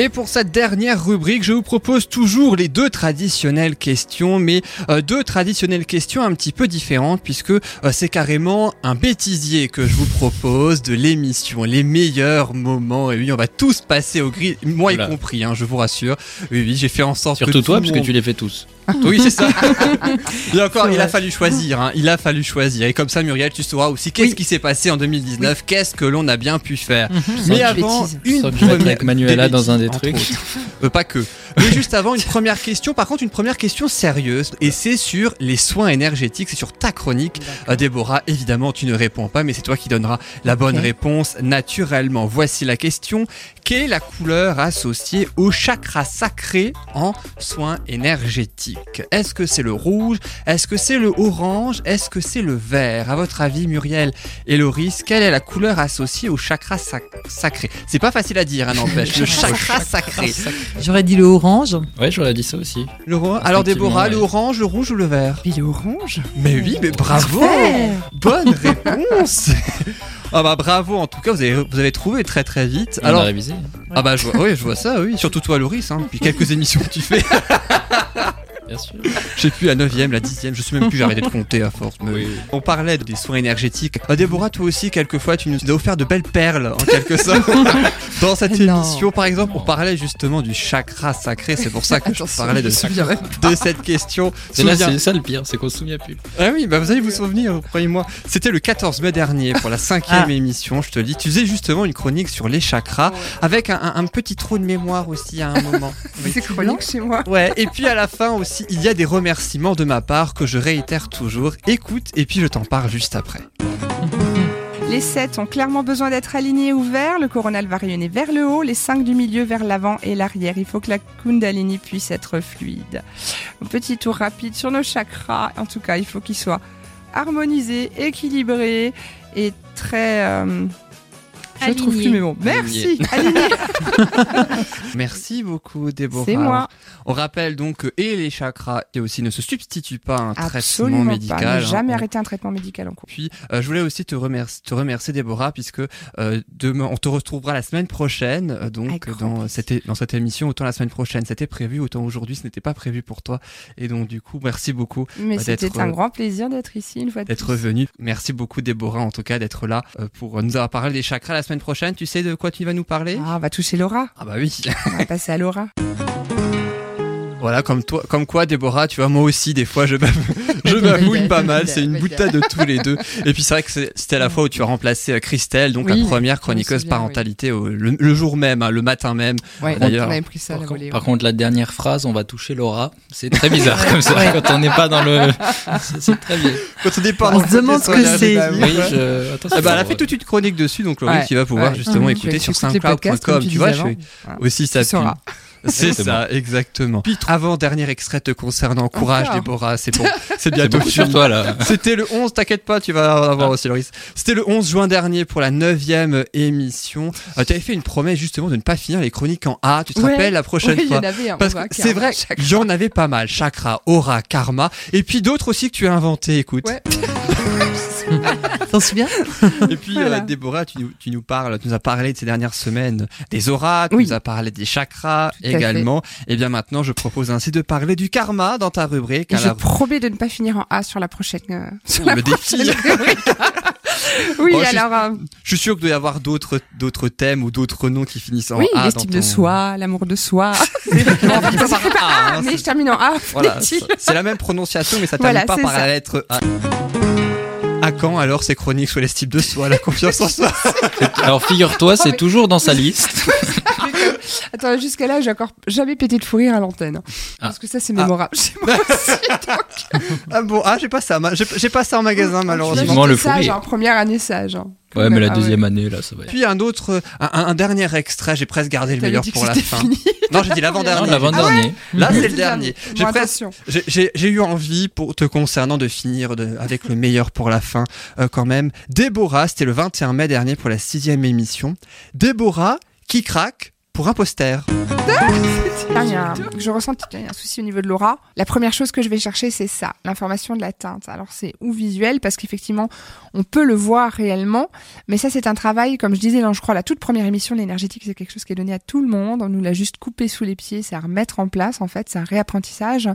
S11: Et pour cette dernière rubrique, je vous propose toujours les deux traditionnelles questions, mais euh, deux traditionnelles questions un petit peu différentes, puisque euh, c'est carrément un bêtisier que je vous propose de l'émission, les meilleurs moments. Et oui, on va tous passer au gris, moi y compris, hein, je vous rassure. Oui, oui, j'ai fait en sorte que
S3: Surtout
S11: tout
S3: toi, que
S11: monde-
S3: tu les fais tous.
S11: Oui, c'est ça. Et encore, il a fallu choisir. hein. Il a fallu choisir. Et comme ça, Muriel, tu sauras aussi qu'est-ce qui s'est passé en 2019, qu'est-ce que l'on a bien pu faire. Mais
S3: Sans
S11: avant,
S3: bêtises.
S11: une première
S3: avec Manuela dans un des trucs.
S11: Euh, pas que. Mais juste avant, une première question. Par contre, une première question sérieuse. Et c'est sur les soins énergétiques. C'est sur ta chronique. Euh, Déborah, évidemment, tu ne réponds pas, mais c'est toi qui donneras la bonne réponse naturellement. Voici la question. Quelle est la couleur associée au chakra sacré en soins énergétiques? Est-ce que c'est le rouge? Est-ce que c'est le orange? Est-ce que c'est le vert? À votre avis, Muriel et Loris, quelle est la couleur associée au chakra sac- sacré? C'est pas facile à dire, hein, n'empêche. le chakra sacré.
S6: J'aurais dit le orange.
S3: Ouais, j'aurais dit ça aussi.
S11: Le Alors Déborah,
S3: ouais.
S11: le orange, le rouge ou le vert?
S4: Il est orange
S11: Mais oui, mais bravo Bonne réponse Ah bah bravo, en tout cas vous avez, vous avez trouvé très très vite.
S3: On a
S11: Alors,
S3: révisé.
S11: ah bah je vois, oui, je vois ça, oui. Surtout toi Loris, hein, depuis quelques émissions que tu fais.
S3: Bien sûr.
S11: Je sais plus la 9ème, la 10ème, je sais même plus, j'ai arrêté de compter à force. mais On parlait des soins énergétiques. Bah, Déborah, toi aussi, quelquefois, tu nous as offert de belles perles, en quelque sorte, dans cette
S4: Non.
S11: émission. Par exemple, on parlait justement du chakra sacré, c'est pour ça que je parlais de, de cette question.
S3: C'est là,
S11: Souviens-
S3: c'est ça le pire, c'est qu'on se souvient plus.
S11: ah oui, bah vous allez vous souvenir, croyez-moi. C'était le 14 mai dernier pour la cinquième
S6: Ah.
S11: émission, je te le dis. Tu faisais justement une chronique sur les chakras avec un, un- un petit trou de mémoire aussi à un moment. Oui.
S4: C'est chronique chez moi.
S11: Ouais, et puis à la fin aussi, il y a des remerciements de ma part que je réitère toujours. Écoute, et puis je t'en parle juste après.
S10: Les 7 ont clairement besoin d'être alignés ou verts. Le coronal va rayonner vers le haut, les 5 du milieu vers l'avant et l'arrière. Il faut que la Kundalini puisse être fluide. Petit tour rapide sur nos chakras. En tout cas, il faut qu'ils soient harmonisés, équilibrés et très. euh, je trouve
S7: Alignés.
S10: plus mes mots. Merci.
S11: Merci beaucoup, Déborah.
S10: C'est moi.
S11: On rappelle donc que et les chakras et aussi ne se substituent pas à un traitement médical.
S10: pas. Ne
S11: hein.
S10: jamais
S11: On-
S10: arrêter un traitement médical en cours.
S11: Puis, euh, je voulais aussi te remercier, te remercier Déborah, puisque euh, demain, on te retrouvera la semaine prochaine. euh, donc, dans cette, é- dans cette émission, autant la semaine prochaine, c'était prévu, autant aujourd'hui, ce n'était pas prévu pour toi. Et donc, du coup, merci beaucoup
S10: Mais c'était
S11: d'être,
S10: un grand plaisir d'être ici une fois de
S11: d'être
S10: plus.
S11: venu. Merci beaucoup, Déborah, en tout cas, d'être là euh, pour nous avoir parlé des chakras la semaine prochaine. Tu sais de quoi tu vas nous parler?
S10: Ah, on va toucher Laura.
S11: Ah bah oui.
S10: On va passer à Laura.
S11: Voilà, comme toi, comme quoi, Déborah, tu vois, moi aussi, des fois, je m'am- je m'amouille pas mal. C'est une boutade de tous les deux. Et puis, c'est vrai que c'était la fois où tu as remplacé euh, Christelle, donc
S4: Oui,
S11: la première chroniqueuse
S4: souviens,
S11: parentalité, au- le, le jour même, hein, le matin même.
S4: Ouais,
S11: D'ailleurs,
S3: Par, contre, par contre, la dernière phrase, on va toucher Laura. C'est très bizarre comme ça
S6: Ouais.
S3: quand on n'est pas dans le. C'est très bien.
S11: quand on départ
S6: On se demande ce que c'est.
S11: Bah,
S3: Oui, je... attention.
S11: Ah bah, elle a fait toute une chronique dessus, donc Laurie,
S10: Ouais,
S11: tu vas pouvoir
S10: ouais.
S11: justement écouter sur soundcloud.com. Tu vois, aussi ça. C'est ça, exactement. Puis, avant dernier extrait te concernant, courage
S10: Encore
S11: Déborah, c'est bon, c'est
S3: C'est
S11: bientôt
S3: sur toi là.
S11: C'était le 11, t'inquiète pas, tu vas en avoir
S3: Ah.
S11: aussi, Loris. C'était le 11 juin dernier pour la 9 émission. Euh, tu avais fait une promesse justement de ne pas finir les chroniques en A. Tu te
S10: Ouais.
S11: rappelles la prochaine
S10: Ouais, il y
S11: fois?
S10: en avait un,
S11: Parce que c'est vrai,
S10: chakra.
S11: il y en avait pas mal. Chakra, aura, karma. Et puis d'autres aussi que tu as inventé, écoute.
S10: Ouais.
S6: T'en souviens?
S11: Et puis,
S10: Voilà.
S11: euh, Déborah, tu, nous- tu nous parles, tu nous as parlé de ces dernières semaines des auras, tu
S10: Oui.
S11: nous as parlé des chakras
S10: Tout
S11: également. Et bien maintenant, je propose ainsi de parler du karma dans ta rubrique.
S10: Et
S11: à
S10: je
S11: la-
S10: promets de ne pas finir en A sur la prochaine. euh, sur la prochaine rubrique. oui,
S11: Oh, je suis-
S10: alors. euh,
S11: Je suis sûr qu'il doit y avoir d'autres, d'autres thèmes ou d'autres noms qui finissent en
S10: oui,
S11: A.
S10: l'estime
S11: dans
S10: de
S11: ton-
S10: soi, l'amour de soi.
S11: Pas par A, hein,
S10: mais je termine en A.
S11: Voilà, c'est- la même prononciation, mais ça
S10: Voilà,
S11: termine pas
S10: c'est
S11: par
S10: ça.
S11: la lettre A. Quand alors ces chroniques sur l'estime de soi, la confiance en soi
S3: Alors figure-toi, c'est toujours dans sa liste.
S4: Attends, jusqu'à là, j'ai encore jamais pété de fou rire à l'antenne.
S11: Ah.
S4: Parce que ça, c'est mémorable. chez moi aussi, donc.
S11: Ah bon, ah j'ai pas ça, j'ai pas ça en magasin malheureusement.
S3: Vivement le
S4: sage,
S3: fou
S4: hein, première année sage. hein.
S3: Ouais, mais la
S4: Ah ouais.
S3: deuxième année, là, ça va être.
S11: Puis un autre, un, un- dernier extrait, j'ai presque gardé le meilleur
S4: dit que
S11: pour la fin.
S4: fini.
S11: Non, j'ai dit l'avant-dernier. Là,
S4: Ah
S11: c'est le dernier.
S4: Bon,
S11: J'ai presque, j'ai- eu envie, pour te concernant, de finir de- avec le meilleur pour la fin, euh, quand même. Déborah, c'était le 21 mai dernier pour la sixième émission. Déborah qui craque pour un poster.
S4: Un- je ressens qu'il y a un souci au niveau de l'aura. La première chose que je vais chercher, c'est ça, l'information de la teinte. Alors c'est ou visuel, parce qu'effectivement, on peut le voir réellement, mais ça c'est un travail, comme je disais dans, je crois, la toute première émission de l'énergétique, c'est quelque chose qui est donné à tout le monde. On nous l'a juste coupé sous les pieds, c'est à remettre en place, en fait, c'est un réapprentissage.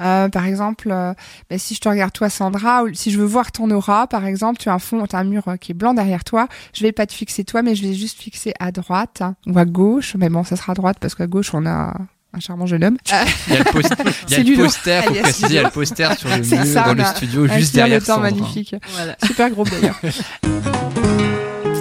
S4: Euh, par exemple, euh, ben, si je te regarde toi, Sandra, ou si je veux voir ton aura, par exemple, tu as un fond, tu as un mur euh, qui est blanc derrière toi, je vais pas te fixer toi, mais je vais juste fixer à droite hein, ou à gauche. Mais bon, ça sera à droite parce qu'à gauche, on a un charmant jeune homme. Euh,
S11: Il y a le, post- il y a le poster, faut préciser, il y a le poster sur le mur,
S4: ça,
S11: dans le studio, juste derrière
S4: temps
S11: Sandra.
S4: magnifique. Super gros d'ailleurs.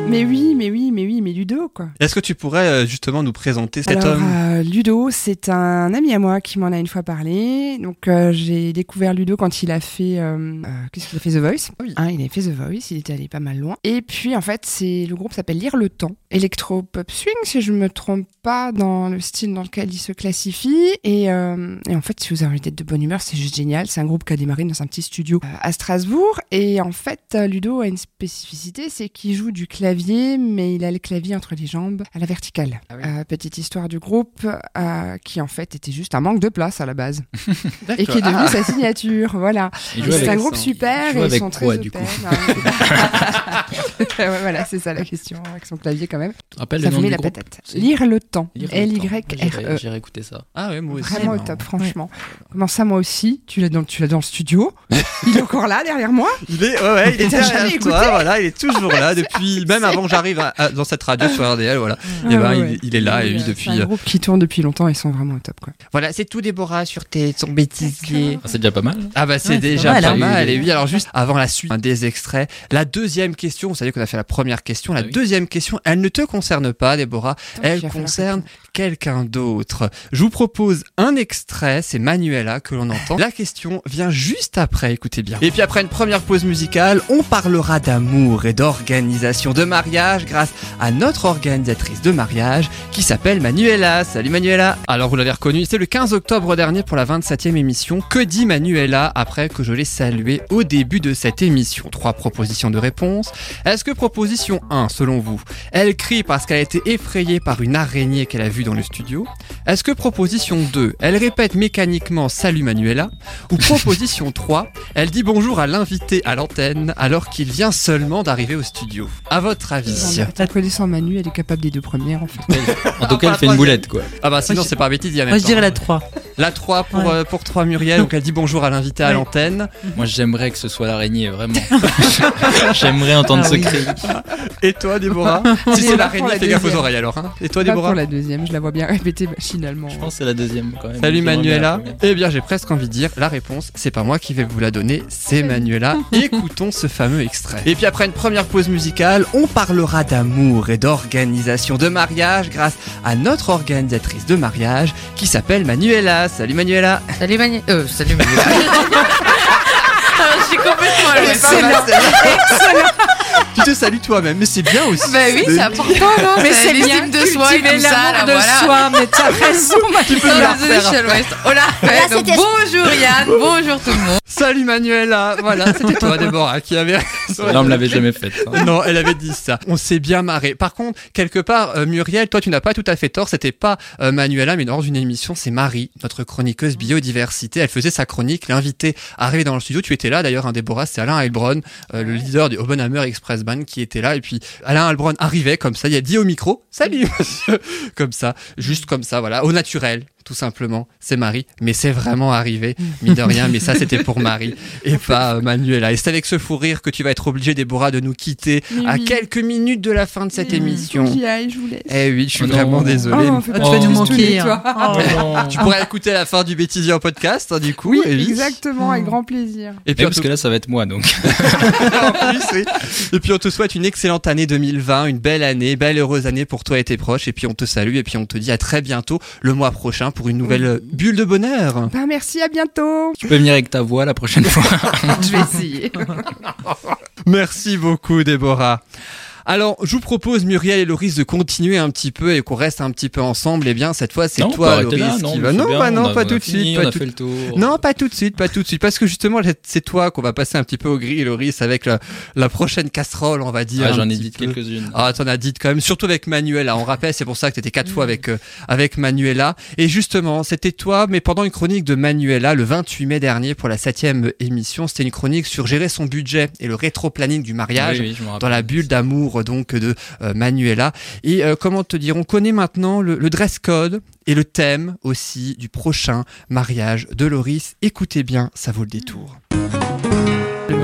S4: mais oui, mais oui, mais oui, mais Ludo, quoi.
S11: Est-ce que tu pourrais euh, justement nous présenter cet
S4: Alors,
S11: homme?
S4: euh, Ludo, c'est un ami à moi qui m'en a une fois parlé. Donc, euh, j'ai découvert Ludo quand il a fait. euh, euh, Qu'est-ce qu'il a fait The Voice? Hein, Il a fait The Voice, il était allé pas mal loin. Et puis, en fait, c'est le groupe s'appelle Lire le Temps. Electro-pop swing, si je me trompe pas, dans le style dans lequel il se classifie. Et, euh, et en fait, si vous avez envie d'être de bonne humeur, c'est juste génial. C'est un groupe qui a démarré dans un petit studio euh, à Strasbourg. Et en fait, euh, Ludo a une spécificité, c'est qu'il joue du clavier, mais il a le clavier entre les jambes à la verticale. Euh, petite histoire du groupe, euh, qui en fait était juste un manque de place à la base. et qui est devenu
S11: Ah.
S4: sa signature, voilà. C'est un groupe
S3: ça.
S4: super et ils sont
S3: quoi,
S4: très
S3: du
S4: open.
S3: coup
S4: Ouais, voilà, c'est ça la question, avec son clavier quand même.
S3: Rappelle
S4: ça
S3: le
S4: vous
S3: nom
S4: met
S3: du
S4: la
S3: groupe
S4: patate.
S3: C'est-
S4: Lire le temps. L-Y-R-E.
S3: J'irai- J'irai écouter ça.
S11: Ah ouais, moi aussi.
S4: Vraiment au top, franchement. Comment ça, moi aussi Tu l'as dans, tu l'as dans le studio Il est encore là derrière moi
S11: Il est, ouais, ouais, il est
S4: T'as jamais
S11: derrière
S4: écouté
S11: toi, voilà, il est toujours là depuis, même avant que j'arrive dans cette radio sur RDL, voilà. et ben,
S4: Ah ouais,
S11: il,
S4: ouais.
S11: il est là, et lui,
S4: C'est
S11: depuis.
S4: un
S11: euh,
S4: groupe qui tourne depuis longtemps, ils sont vraiment au top, quoi.
S11: Voilà, c'est tout Déborah sur tes, ton bêtisier.
S3: Ah, c'est déjà pas mal.
S11: Ah bah c'est
S6: c'est
S11: déjà
S6: pas
S11: pas
S6: mal,
S3: hein.
S11: Et oui, alors juste avant la suite hein, des extraits, la deuxième question, vous savez qu'on a fait la première question, la
S3: Ah oui.
S11: deuxième question, elle ne te concerne pas Déborah, elle concerne quelqu'un d'autre. Je vous propose un extrait, c'est Manuela que l'on entend. La question vient juste après, écoutez bien. Et puis après une première pause musicale, on parlera d'amour et d'organisation de mariage grâce à notre organisatrice de mariage qui s'appelle Manuela. Salut Manuela Alors vous l'avez reconnu, c'est le 15 octobre dernier pour la 27e émission. Que dit Manuela après que je l'ai saluée au début de cette émission? Trois propositions de réponse. Est-ce que proposition 1, selon vous, elle crie parce qu'elle a été effrayée par une araignée qu'elle a vue dans le studio Est-ce que proposition 2, elle répète mécaniquement Salut Manuela Ou proposition 3, elle dit bonjour à l'invité à l'antenne alors qu'il vient seulement d'arriver au studio À votre avis
S4: T'as connaissant Manu, elle est capable des deux premières, en fait.
S3: En tout cas, elle fait une boulette, quoi.
S11: Ah bah sinon c'est pas bêtise, il y a même
S6: Moi, je
S11: temps.
S6: dirais la 3.
S11: La 3 pour,
S6: Ouais.
S11: euh, pour 3 Muriel, donc elle dit bonjour à l'invité à l'antenne.
S3: Moi, j'aimerais que ce soit l'araignée, vraiment. j'aimerais entendre
S6: Ah
S3: ce
S6: oui.
S3: cri.
S11: Et toi Déborah Si
S4: est
S11: c'est l'araignée,
S4: la
S11: fais gaffe aux oreilles alors. hein. Et toi Déborah
S4: pour la deuxième, je la vois bien répéter machinalement.
S3: Je pense que c'est la deuxième, quand même.
S11: Salut Manuela. Eh bien, j'ai presque envie de dire la réponse, c'est pas moi qui vais vous la donner, c'est Manuela. Écoutons ce fameux extrait. Et puis après une première pause musicale, on parlera d'amour et d'organisation de mariage grâce à notre organisatrice de mariage qui s'appelle Manuela. Salut Manuela.
S14: Salut Manu. Euh, salut Manuela. je suis complètement.
S11: Tu te salues toi-même, mais c'est bien aussi.
S14: Bah oui, c'est important, non
S4: Mais
S14: C'est
S4: bien
S14: l'estime de soi et tout ça, là,
S4: l'amour de
S14: voilà.
S4: soi, mais t'as raison,
S11: Tu peux
S14: Non,
S11: nous la refaire.
S14: On l'a refait. Donc, bonjour Yann, bonjour tout le monde.
S11: Salut Manuela. Voilà, c'était toi Déborah qui avait raison.
S3: Là, on me l'avait jamais faite. hein.
S11: Non, elle avait dit ça. On s'est bien marré. Par contre, quelque part, euh, Muriel, toi, tu n'as pas tout à fait tort. C'était pas euh, Manuela, mais dans une émission, c'est Marie, notre chroniqueuse biodiversité. Elle faisait sa chronique. L'invité arrivé dans le studio. Tu étais là, d'ailleurs, un Déborah, c'est Alain Heilbronn, euh, le leader du Obenhammer Express Band, qui était là. Et puis, Alain Heilbronn arrivait comme ça. Il a dit au micro, salut, monsieur. Comme ça. Juste comme ça, voilà. Au naturel. Tout simplement. C'est Marie, mais c'est vraiment arrivé, mine de rien. Mais ça, c'était pour Marie et pas euh, Manuela. Et c'est avec ce fou rire que tu vas être obligé, Déborah, de nous quitter
S10: Oui,
S11: à
S10: oui.
S11: quelques minutes de la fin de cette émission.
S10: Faut aille, je vous laisse.
S11: Eh oui, je suis
S3: Oh non.
S11: vraiment désolé.
S10: Oh,
S6: Ah, tu vas nous manquer.
S10: toi.
S6: Oh.
S11: Tu pourrais écouter la fin du bêtisier en podcast, hein, du coup.
S10: Oui, exactement, avec grand plaisir.
S11: Et puis,
S3: parce
S11: te-
S3: que là, ça va être moi, donc.
S11: en plus, oui. Et puis on te souhaite une excellente année 2020, une belle année, belle heureuse année pour toi et tes proches. Et puis on te salue et puis on te dit à très bientôt le mois prochain pour une nouvelle bulle de bonheur.
S10: Ben, merci, à bientôt.
S3: Tu peux venir avec ta voix la prochaine fois.
S10: je vais essayer.
S11: Merci beaucoup Déborah. Alors, je vous propose, Muriel et Loris, de continuer un petit peu et qu'on reste un petit peu ensemble. Eh bien, cette fois, c'est toi, Loris,
S3: là, non,
S11: qui va. Non,
S3: bien,
S11: bah
S3: on
S11: non,
S3: a-
S11: pas tout de suite. pas tout-. Non, pas tout de suite, pas tout de suite. Parce que justement, c'est toi qu'on va passer un petit peu au gris, Loris, avec la, la prochaine casserole, on va dire.
S3: Ah, J'en ai dit quelques-unes.
S11: Ah, t'en as dit quand même, surtout avec Manuela. On rappelle, c'est pour ça que t'étais quatre fois avec, euh, avec Manuela. Et justement, c'était toi, mais pendant une chronique de Manuela, le 28 mai dernier, pour la septième émission, c'était une chronique sur gérer son budget et le rétro-planning du mariage
S3: Oui,
S11: dans la bulle d'amour, donc, de euh, Manuela. Et euh, comment te dire, on connaît maintenant le, dress code et le thème aussi du prochain mariage de Loris. Écoutez bien, ça vaut le détour.
S3: Oui.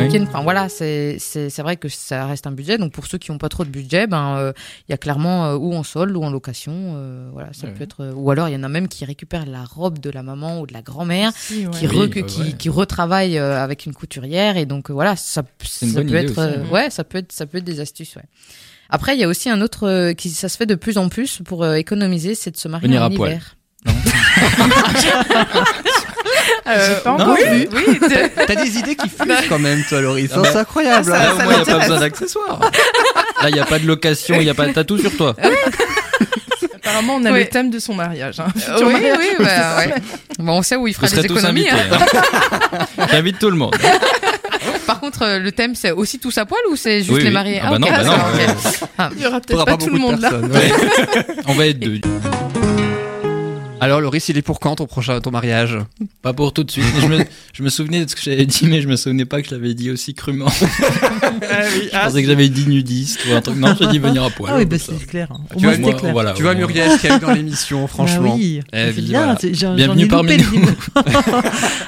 S14: Week-end, enfin voilà, c'est c'est c'est vrai que ça reste un budget. Donc pour ceux qui n'ont pas trop de budget, ben euh, il y a clairement euh, ou en solde ou en location, euh, voilà, ça
S3: Ouais.
S14: peut être. euh, ou alors il y en a même qui récupèrent la robe de la maman ou de la grand-mère,
S6: Si, ouais.
S14: qui,
S3: Oui,
S14: re-
S3: bah
S14: qui,
S3: ouais.
S14: qui retravaillent euh, avec une couturière et donc euh, voilà, ça, ça peut être,
S3: aussi,
S14: euh,
S3: ouais.
S14: ouais, ça peut être, ça peut être des astuces, ouais. Après, il y a aussi un autre euh, qui ça se fait de plus en plus pour euh, économiser, c'est de se marier
S3: Venir
S14: en
S3: à poil.
S14: hiver.
S3: Non.
S14: Euh,
S10: pas
S14: non,
S10: encore
S14: oui,
S10: vu.
S14: oui, t'es-
S11: T'as des idées qui fusent quand même, toi, Loris.
S3: Ah bah,
S11: c'est incroyable.
S10: ah,
S11: hein.
S10: ça-
S3: moins, il n'y a pas besoin d'accessoires. Là, il n'y a pas de location, il n'y a pas de tatou sur toi.
S15: Apparemment, on a
S14: Ouais.
S15: le thème de son mariage. hein.
S14: Euh, oui,
S15: mariage.
S14: oui, bah, ouais. Bon, on sait où il fera
S3: tous
S14: économies.
S3: invités.
S14: hein.
S3: hein. J'invite tout le monde.
S14: Par contre, euh, le thème, c'est aussi tous à poil ou c'est juste
S3: Oui,
S14: les
S3: oui.
S14: mariés
S3: Ah bah non, bah non,
S14: d'accord,
S3: ouais.
S14: ok. Ah.
S15: Il y aura peut-être pas, tout le
S11: beaucoup de
S15: monde là.
S11: ouais.
S3: On va être deux.
S11: Alors, Loris, il est pour quand ton prochain ton mariage?
S3: Pas pour tout de suite. Je me, je me souvenais de ce que j'avais dit, mais je me souvenais pas que je l'avais dit aussi crûment. Je pensais que j'avais dit nudiste ou un truc. Non, j'ai dit venir à poil.
S6: Ah oui, bah c'est clair. hein. Au
S11: Tu
S6: moins,
S11: vois,
S3: moi,
S6: clair.
S3: voilà,
S11: Tu vois. Muriel, qui eu dans l'émission, franchement.
S6: Bah oui,
S11: Eh
S6: c'est bien.
S11: voilà.
S3: Bienvenue parmi nous.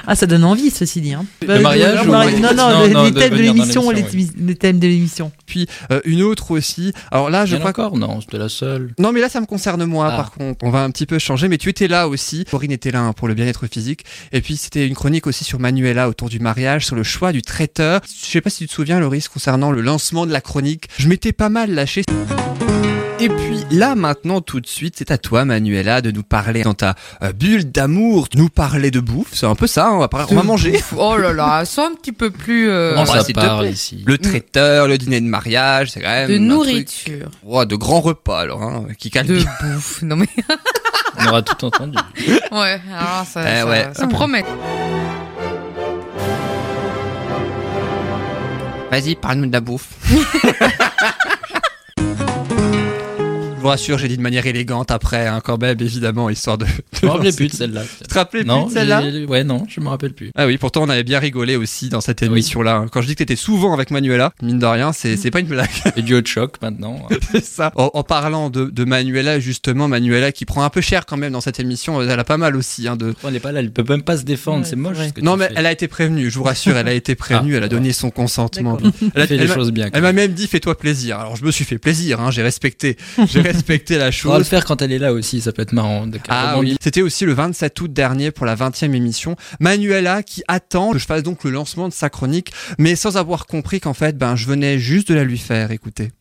S6: ah, ça donne envie, ceci dit. Hein.
S3: Le mariage ou-
S6: Non, non,
S3: Non,
S6: les,
S3: non,
S6: les
S3: de
S6: thèmes de l'émission, les, thèmes de l'émission.
S11: Puis euh, une autre aussi. Alors là, je crois
S3: encore Non, c'était la seule.
S11: Non, mais là, ça me concerne moi,
S3: Ah.
S11: par contre. On va un petit peu changer, mais tu étais là aussi. Corinne était là hein, pour le bien-être physique. Et puis, c'était une chronique aussi sur Manuela autour du mariage, sur le choix du traiteur. Je sais pas si tu te souviens, Loris, concernant le lancement de la chronique. Je m'étais pas mal lâché. Et puis là maintenant tout de suite c'est à toi Manuela de nous parler dans ta euh, bulle d'amour, de nous parler de bouffe, c'est un peu ça, hein, on va, parler- on va manger.
S14: Oh là là, sois un petit peu plus euh,
S11: bah,
S3: ça parle
S11: plaît.
S3: ici
S11: Le traiteur, le dîner de mariage, c'est quand même
S14: de
S11: un truc-
S14: nourriture,
S11: Ouais, de grands repas alors, hein, qui calme
S14: de bouffe. Non mais
S3: On aura tout entendu.
S14: ouais, alors ça,
S11: Eh
S14: ça,
S11: ouais.
S14: ça promet.
S11: Vas-y, parle-nous de la bouffe. Je vous rassure, j'ai dit de manière élégante après, hein, quand même, évidemment, histoire de. de
S3: Je me rappelais plus de celle-là.
S11: Tu te rappelais plus
S3: Non,
S11: de celle-là
S3: Ouais, non, je me rappelle plus.
S11: Ah oui, pourtant on avait bien rigolé aussi dans cette émission-là. hein. Quand je dis que t'étais souvent avec Manuela, mine de rien, c'est pas une blague.
S3: Et du hot choc maintenant.
S11: c'est ça. En, en parlant de, de Manuela, justement, Manuela qui prend un peu cher quand même dans cette émission, elle a pas mal aussi hein, de.
S3: Elle est pas là, elle peut même pas se défendre,
S6: Ouais,
S3: c'est moche. ce que
S11: Non mais
S3: fais.
S11: elle a été prévenue, je vous rassure, elle a été prévenue,
S3: Ah,
S11: elle a donné son consentement. Elle, a-
S3: fait
S11: elle
S3: les
S11: m'a-
S3: choses bien.
S11: elle m'a même dit fais-toi plaisir. Alors je me suis fait plaisir, hein, j'ai respecté, j'ai respecté la
S3: On va le
S11: chose.
S3: faire quand elle est là aussi, ça peut être marrant.
S11: Ah oui, c'était aussi le 27 août dernier pour la 20e émission. Manuela qui attend que je fasse donc le lancement de sa chronique, mais sans avoir compris qu'en fait, ben, je venais juste de la lui faire écouter.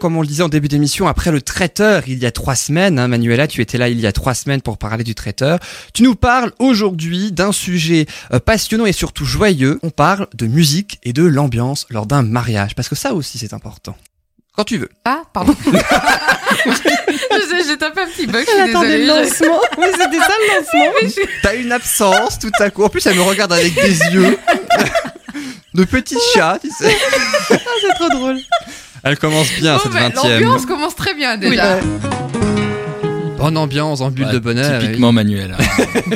S11: Comme on le disait en début d'émission, après le traiteur, il y a trois semaines, hein, Manuela, tu étais là il y a trois semaines pour parler du traiteur. Tu nous parles aujourd'hui d'un sujet euh, passionnant et surtout joyeux. On parle de musique et de l'ambiance lors d'un mariage, parce que ça aussi c'est important. Quand tu veux.
S14: Ah, pardon. je sais, j'ai tapé un petit bug, je suis
S15: Elle attendait
S14: désolée.
S15: le lancement. Oui, c'était ça le lancement.
S11: T'as une absence tout à coup. En plus, elle me regarde avec des yeux de petit chat, tu sais.
S15: Ah, c'est trop drôle.
S11: Elle commence bien
S14: Bon,
S11: cette
S14: ben,
S11: 20 e
S14: L'ambiance commence très bien déjà.
S11: Bonne ambiance, en bulle
S3: Ouais,
S11: de bonheur.
S3: Typiquement Manuela.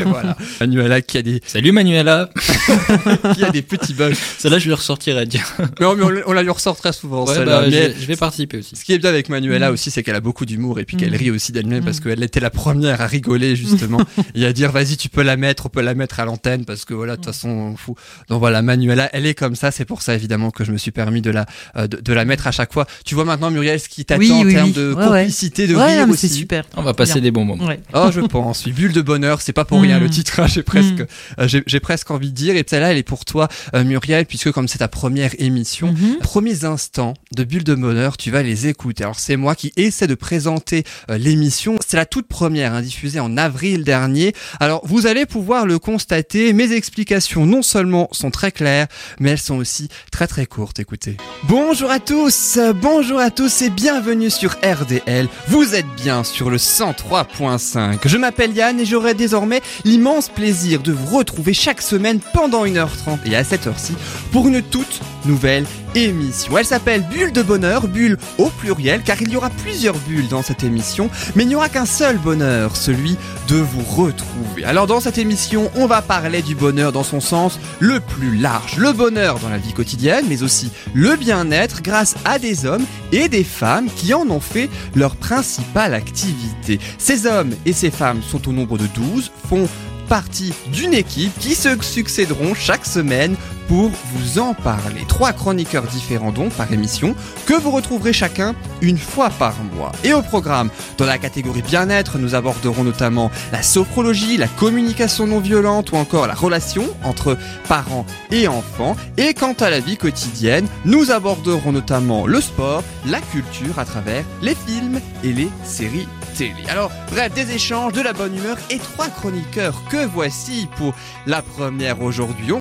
S11: Voilà. Manuela qui a des,
S3: Salut Manuela
S11: qui a des petits bugs.
S3: Celle-là, je vais ressortir dire.
S11: Non, mais on, on la lui ressort très souvent,
S3: Ouais,
S11: celle-là.
S3: bah,
S11: Mais
S3: je, vais participer aussi.
S11: Ce qui est bien avec Manuela aussi, c'est qu'elle a beaucoup d'humour et puis qu'elle
S6: Mm.
S11: rit aussi d'elle-même parce
S6: Mm.
S11: qu'elle était la première à rigoler justement et à dire vas-y tu peux la mettre, on peut la mettre à l'antenne parce que voilà de toute façon on fout. Donc voilà Manuela, elle est comme ça, c'est pour ça évidemment que je me suis permis de la euh, de, de la mettre à chaque fois. Tu vois maintenant Muriel ce qui t'attend
S6: Oui,
S11: en
S6: oui,
S11: termes
S6: oui.
S11: de
S6: Ouais, ouais.
S11: complicité, de
S6: Ouais,
S11: rire
S6: non, mais
S11: aussi.
S6: c'est super.
S3: On va passer
S6: Bien.
S3: des bons moments.
S6: Ouais.
S11: Oh, je pense. Oui, bulle de bonheur, c'est pas pour rien
S6: Mm.
S11: le titre. hein, j'ai presque,
S6: Mm.
S11: euh, j'ai, j'ai presque envie de dire. Et celle-là, elle est pour toi, euh, Muriel, puisque comme c'est ta première émission,
S6: Mhm.
S11: premiers instants de bulle de bonheur, tu vas les écouter. Alors c'est moi qui essaie de présenter euh, l'émission. C'est la toute première, hein, diffusée en avril dernier. Alors vous allez pouvoir le constater. Mes explications non seulement sont très claires, mais elles sont aussi très très courtes. Écoutez. Bonjour à tous, bonjour à tous et bienvenue sur RDL. Vous êtes bien sur le 103.5. Je m'appelle Yann et j'aurai désormais l'immense plaisir de vous retrouver chaque semaine pendant 1h30 et à cette heure-ci pour une toute nouvelle Elle s'appelle Bulle de bonheur, bulle au pluriel car il y aura plusieurs bulles dans cette émission, mais il n'y aura qu'un seul bonheur, celui de vous retrouver. Alors dans cette émission, on va parler du bonheur dans son sens le plus large, le bonheur dans la vie quotidienne, mais aussi le bien-être grâce à des hommes et des femmes qui en ont fait leur principale activité. Ces hommes et ces femmes sont au nombre de 12, font partie d'une équipe qui se succéderont chaque semaine pour vous en parler. Trois chroniqueurs différents donc par émission que vous retrouverez chacun une fois par mois. Et au programme, dans la catégorie bien-être, nous aborderons notamment la sophrologie, la communication non violente ou encore la relation entre parents et enfants. Et quant à la vie quotidienne, nous aborderons notamment le sport, la culture à travers les films et les séries Alors, bref, des échanges, de la bonne humeur et trois chroniqueurs que voici pour la première aujourd'hui.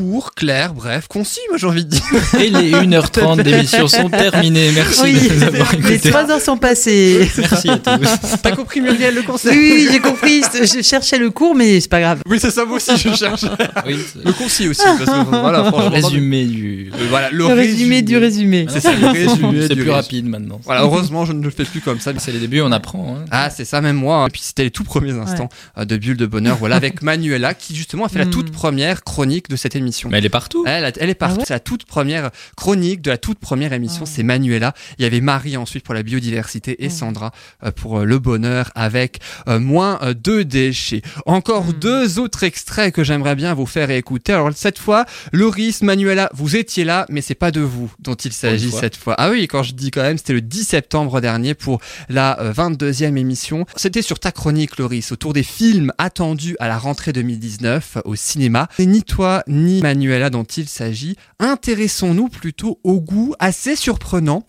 S11: Pour clair, bref, concis, moi j'ai envie de dire.
S3: Et les 1h30 d'émission sont terminées. Merci
S6: Oui,
S3: de nous avoir
S6: les
S3: écoutés.
S6: trois heures sont passées.
S3: Merci à tous.
S11: T'as compris Muriel le concept
S6: oui, j'ai compris. Je cherchais le cours, mais c'est pas grave.
S11: Oui, c'est ça, moi aussi je cherche.
S3: Oui,
S11: Le concis aussi, parce que voilà, franchement.
S3: résumé du.
S11: Euh, Voilà, le,
S6: Le résumé du résumé.
S11: C'est ça, le résumé
S3: C'est plus
S11: résumé.
S3: rapide maintenant.
S11: Voilà, heureusement, je ne le fais plus comme ça.
S3: C'est les débuts, on apprend. hein.
S11: Ah, c'est ça, même moi. Et puis c'était les tout premiers instants euh, de Bulle de Bonheur. Voilà, avec Manuela, qui justement a fait la
S6: Mm.
S11: toute première chronique de cette émission.
S3: Mais elle est partout.
S11: Elle, est partie.
S6: Ah ouais
S11: c'est la toute première chronique de la toute première émission. C'est Manuela. Il y avait Marie ensuite pour la biodiversité et. Sandra euh, pour euh, le bonheur avec euh, moins de déchets. Encore deux autres extraits que j'aimerais bien vous faire écouter. Alors cette fois, Loris, Manuela, vous étiez là, mais c'est pas de vous dont il s'agit cette fois. Ah oui, quand je dis quand même, c'était le 10 septembre dernier pour la euh, 22e émission. C'était sur ta chronique, Loris, autour des films attendus à la rentrée 2019 au cinéma. C'est ni toi ni Manuela dont il s'agit. Intéressons-nous plutôt au goût assez surprenant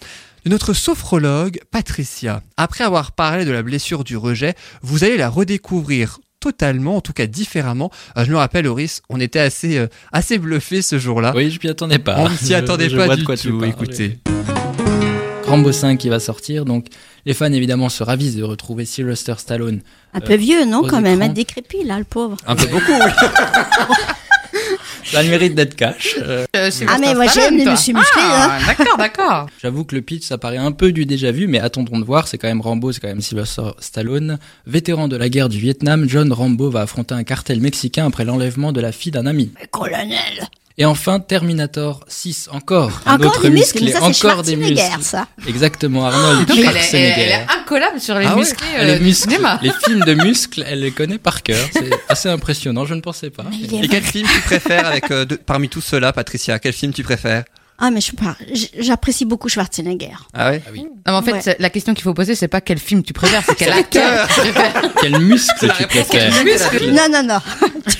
S11: de notre sophrologue Patricia. Après avoir parlé de la blessure du rejet, vous allez la redécouvrir totalement, en tout cas différemment. Euh, je me rappelle, Loris, on était assez, euh, assez bluffé ce jour-là.
S3: Oui, je m'y attendais pas.
S11: On ne s'y
S3: Je-
S11: attendait
S3: je
S11: pas
S3: vois
S11: du
S3: de quoi tu
S11: tout.
S3: parles.
S11: Écoutez.
S3: Rambo 5 qui va sortir, donc les fans évidemment se ravissent de retrouver Sylvester Stallone.
S7: Un
S3: Euh,
S7: peu vieux, non, quand même, un décrépit, là, le pauvre.
S11: Un peu beaucoup, oui.
S3: Ça a le mérite d'être cash. Euh,
S7: Ah, mais moi, j'aime les muscles musclés,
S14: Ah,
S7: hein.
S14: d'accord, d'accord.
S3: J'avoue que le pitch, ça paraît un peu du déjà vu, mais attendons de voir. C'est quand même Rambo, c'est quand même Sylvester Stallone. Vétéran de la guerre du Vietnam, John Rambo va affronter un cartel mexicain après l'enlèvement de la fille d'un ami.
S7: Mais colonel.
S3: Et enfin, Terminator 6, encore. un
S7: Encore
S3: autre
S7: des muscles,
S3: musclé,
S7: mais ça, c'est
S3: encore des muscles.
S7: Schwarzenegger, ça.
S3: Exactement, Arnold
S14: Donc elle est, elle,
S3: Schwarzenegger.
S14: est incollable sur les
S3: Ah ouais
S14: musclés
S3: Elle
S14: euh,
S3: musclée.
S14: cinéma.
S3: Les films de muscles, elle les connaît par cœur. C'est assez impressionnant, je ne pensais pas.
S11: Et quel film tu préfères avec, euh, de- parmi tous ceux-là, Patricia Quel film tu préfères?
S7: Ah, mais je sais pas, j'apprécie beaucoup Schwarzenegger.
S11: Ah ouais
S14: Non, mais en fait,
S7: Ouais.
S14: la question qu'il faut poser, c'est pas quel film tu préfères, c'est quel acteur tu préfères.
S3: Quel muscle tu préfères
S11: quel muscle
S7: Non, non, non.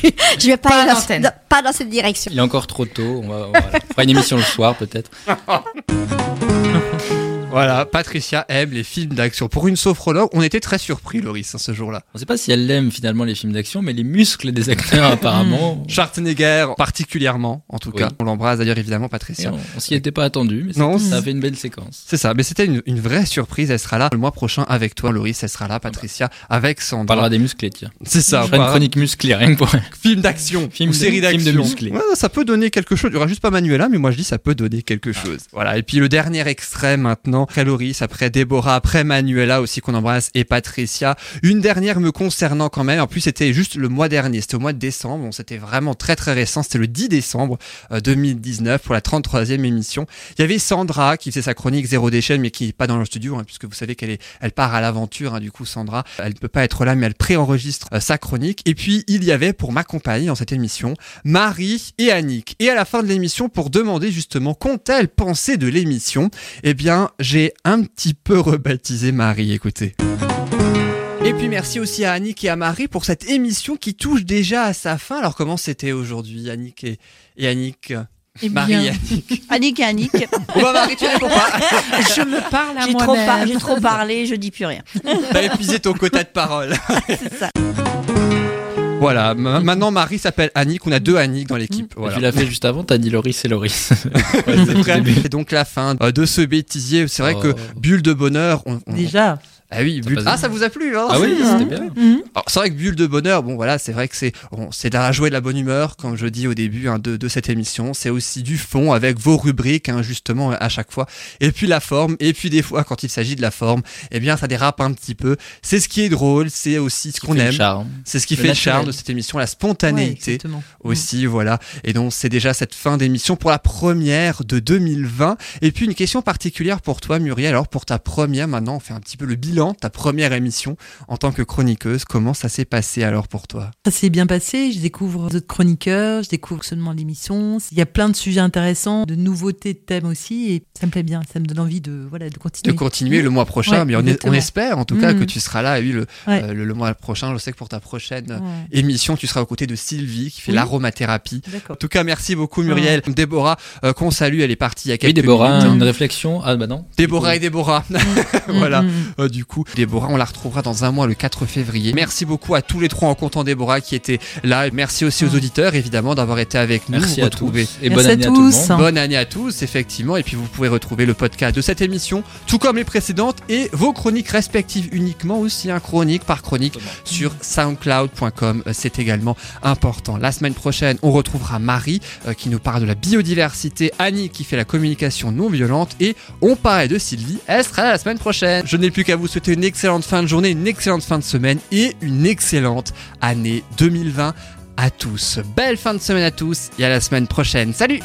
S7: Je vais pas, aller dans,
S14: l'antenne.
S7: dans- pas dans cette direction.
S3: Il est encore trop tôt. On, va, voilà. on fera une émission le soir peut-être.
S11: Voilà, Patricia aime les films d'action. Pour une sophrologue, on était très surpris, Loris, hein, ce jour-là.
S3: On ne sait pas si elle aime finalement les films d'action, mais les muscles des acteurs apparemment.
S11: Schwarzenegger, particulièrement, en tout
S3: Oui.
S11: cas. On l'embrasse d'ailleurs évidemment,
S3: Et
S11: Patricia.
S3: on, on s'y était pas attendu, mais
S11: Non,
S3: ça- ça
S11: c'est-
S3: a fait une belle séquence.
S11: C'est ça, mais c'était une, une vraie surprise. Elle sera là le mois prochain avec toi, Loris. Elle sera là, Patricia, avec
S3: On
S11: Sandra.
S3: parlera des musclés, tiens.
S11: C'est ça,
S3: On
S11: on
S3: fera une chronique musclée, rien que pour.
S11: Film d'action,
S3: Film
S11: ou série
S3: film de
S11: d'action.
S3: musclés.
S11: Ouais, ça peut donner quelque chose. Il y aura juste pas Manuela, mais moi je dis ça peut donner quelque chose. Voilà. Et puis le dernier extrait maintenant. Maintenant. Après Loris, après Déborah, après Manuela aussi qu'on embrasse et Patricia. Une dernière me concernant quand même. En plus, c'était juste le mois dernier. C'était au mois de décembre. Bon, c'était vraiment très très récent. C'était le 10 décembre euh, 2019 pour la 33e émission. Il y avait Sandra qui faisait sa chronique Zéro déchet, mais qui n'est pas dans le studio, hein, puisque vous savez qu'elle est, elle part à l'aventure. hein, du coup, Sandra, elle ne peut pas être là, mais elle préenregistre euh, sa chronique. Et puis, il y avait pour m'accompagner dans cette émission Marie et Annick. Et à la fin de l'émission, pour demander justement qu'ont-elles pensé de l'émission, eh bien, j'ai un petit peu rebaptisé Marie. Écoutez. Et puis merci aussi à Annick et à Marie pour cette émission qui touche déjà à sa fin. Alors comment c'était aujourd'hui Annick et, et Annick?
S7: Eh
S11: Marie
S7: bien.
S11: et Annick.
S7: Annick et Annick.
S11: Bon bah Marie tu réponds pas.
S1: Je me parle à
S7: J'ai trop,
S1: moi-même.
S7: j'ai trop parlé, je dis plus rien.
S11: T'as épuisé ton quota de parole. Voilà, ma- maintenant Marie s'appelle Annick, on a deux Annick dans l'équipe. Voilà.
S3: Tu l'as fait juste avant, t'as dit Loris et Loris.
S11: Ouais, c'est vrai. C'est donc la fin euh, de ce bêtisier. C'est vrai
S3: Oh.
S11: que Bulle de Bonheur. on- on-
S6: Déjà.
S11: Ah oui, Bulle- ah ça vous a plu hein
S3: Ah oui,
S11: Hein
S3: c'était bien.
S11: Alors, c'est vrai que Bulle de Bonheur, bon voilà, c'est vrai que c'est bon, c'est la joie de la bonne humeur, comme je dis au début hein, de, de cette émission. C'est aussi du fond avec vos rubriques, hein, justement, à chaque fois. Et puis la forme, et puis des fois, quand il s'agit de la forme, eh bien, ça dérape un petit peu. C'est ce qui est drôle, c'est aussi ce qu'on aime. C'est ce qui
S3: Le
S11: fait le charme de cette émission, la spontanéité
S6: exactement.
S11: aussi, voilà. Et donc, c'est déjà cette fin d'émission pour la première de 2020. Et puis, une question particulière pour toi, Muriel. Alors, pour ta première, maintenant, on fait un petit peu le bilan, ta première émission en tant que chroniqueuse. Comment ça s'est passé alors pour toi?
S6: Ça s'est bien passé, je découvre d'autres chroniqueurs, je découvre seulement l'émission. Il y a plein de sujets intéressants, de nouveautés de thèmes aussi, et ça me plaît bien, ça me donne envie de, voilà, de
S11: de
S6: continuer.
S11: continuer le mois prochain,
S6: Ouais,
S11: mais on, est- on
S6: exactement.
S11: espère en tout cas
S6: Mhm.
S11: que tu seras là. Et oui, le,
S6: Ouais.
S11: euh, le, le mois prochain, je sais que pour ta prochaine
S6: Ouais.
S11: émission, tu seras aux côtés de Sylvie qui fait
S6: Oui.
S11: l'aromathérapie. En tout cas, merci beaucoup Muriel. Déborah, euh, qu'on salue, elle est partie il y a quelques
S3: Oui, Déborah,
S11: minutes.
S3: une réflexion. Ah bah non.
S11: Déborah et Déborah. voilà.
S6: Mm, mm.
S11: Euh, du coup, Déborah, on la retrouvera dans un mois, le 4 février. Merci beaucoup à tous les trois en comptant Déborah qui étaient là. Merci aussi aux auditeurs, évidemment, d'avoir été avec nous.
S3: Merci à
S11: Retrouvez-
S3: tous. Et
S6: Merci
S3: bonne
S6: à
S3: année à tout le
S6: tous.
S3: monde.
S11: Bonne année à tous, effectivement. Et puis vous pouvez retrouver le podcast de cette émission, tout comme les précédentes, et vos chroniques respectives uniquement aussi, un chronique par chronique sur soundcloud.com. Euh, C'est également important. La semaine prochaine, on retrouvera Marie euh, qui nous parle de la biodiversité, Annie qui fait la communication non violente, et on parlait de Sylvie. Elle sera là la semaine prochaine. Je n'ai plus qu'à vous une excellente fin de journée, une excellente fin de semaine et une excellente année 2020 à tous. Belle fin de semaine à tous et à la semaine prochaine. Salut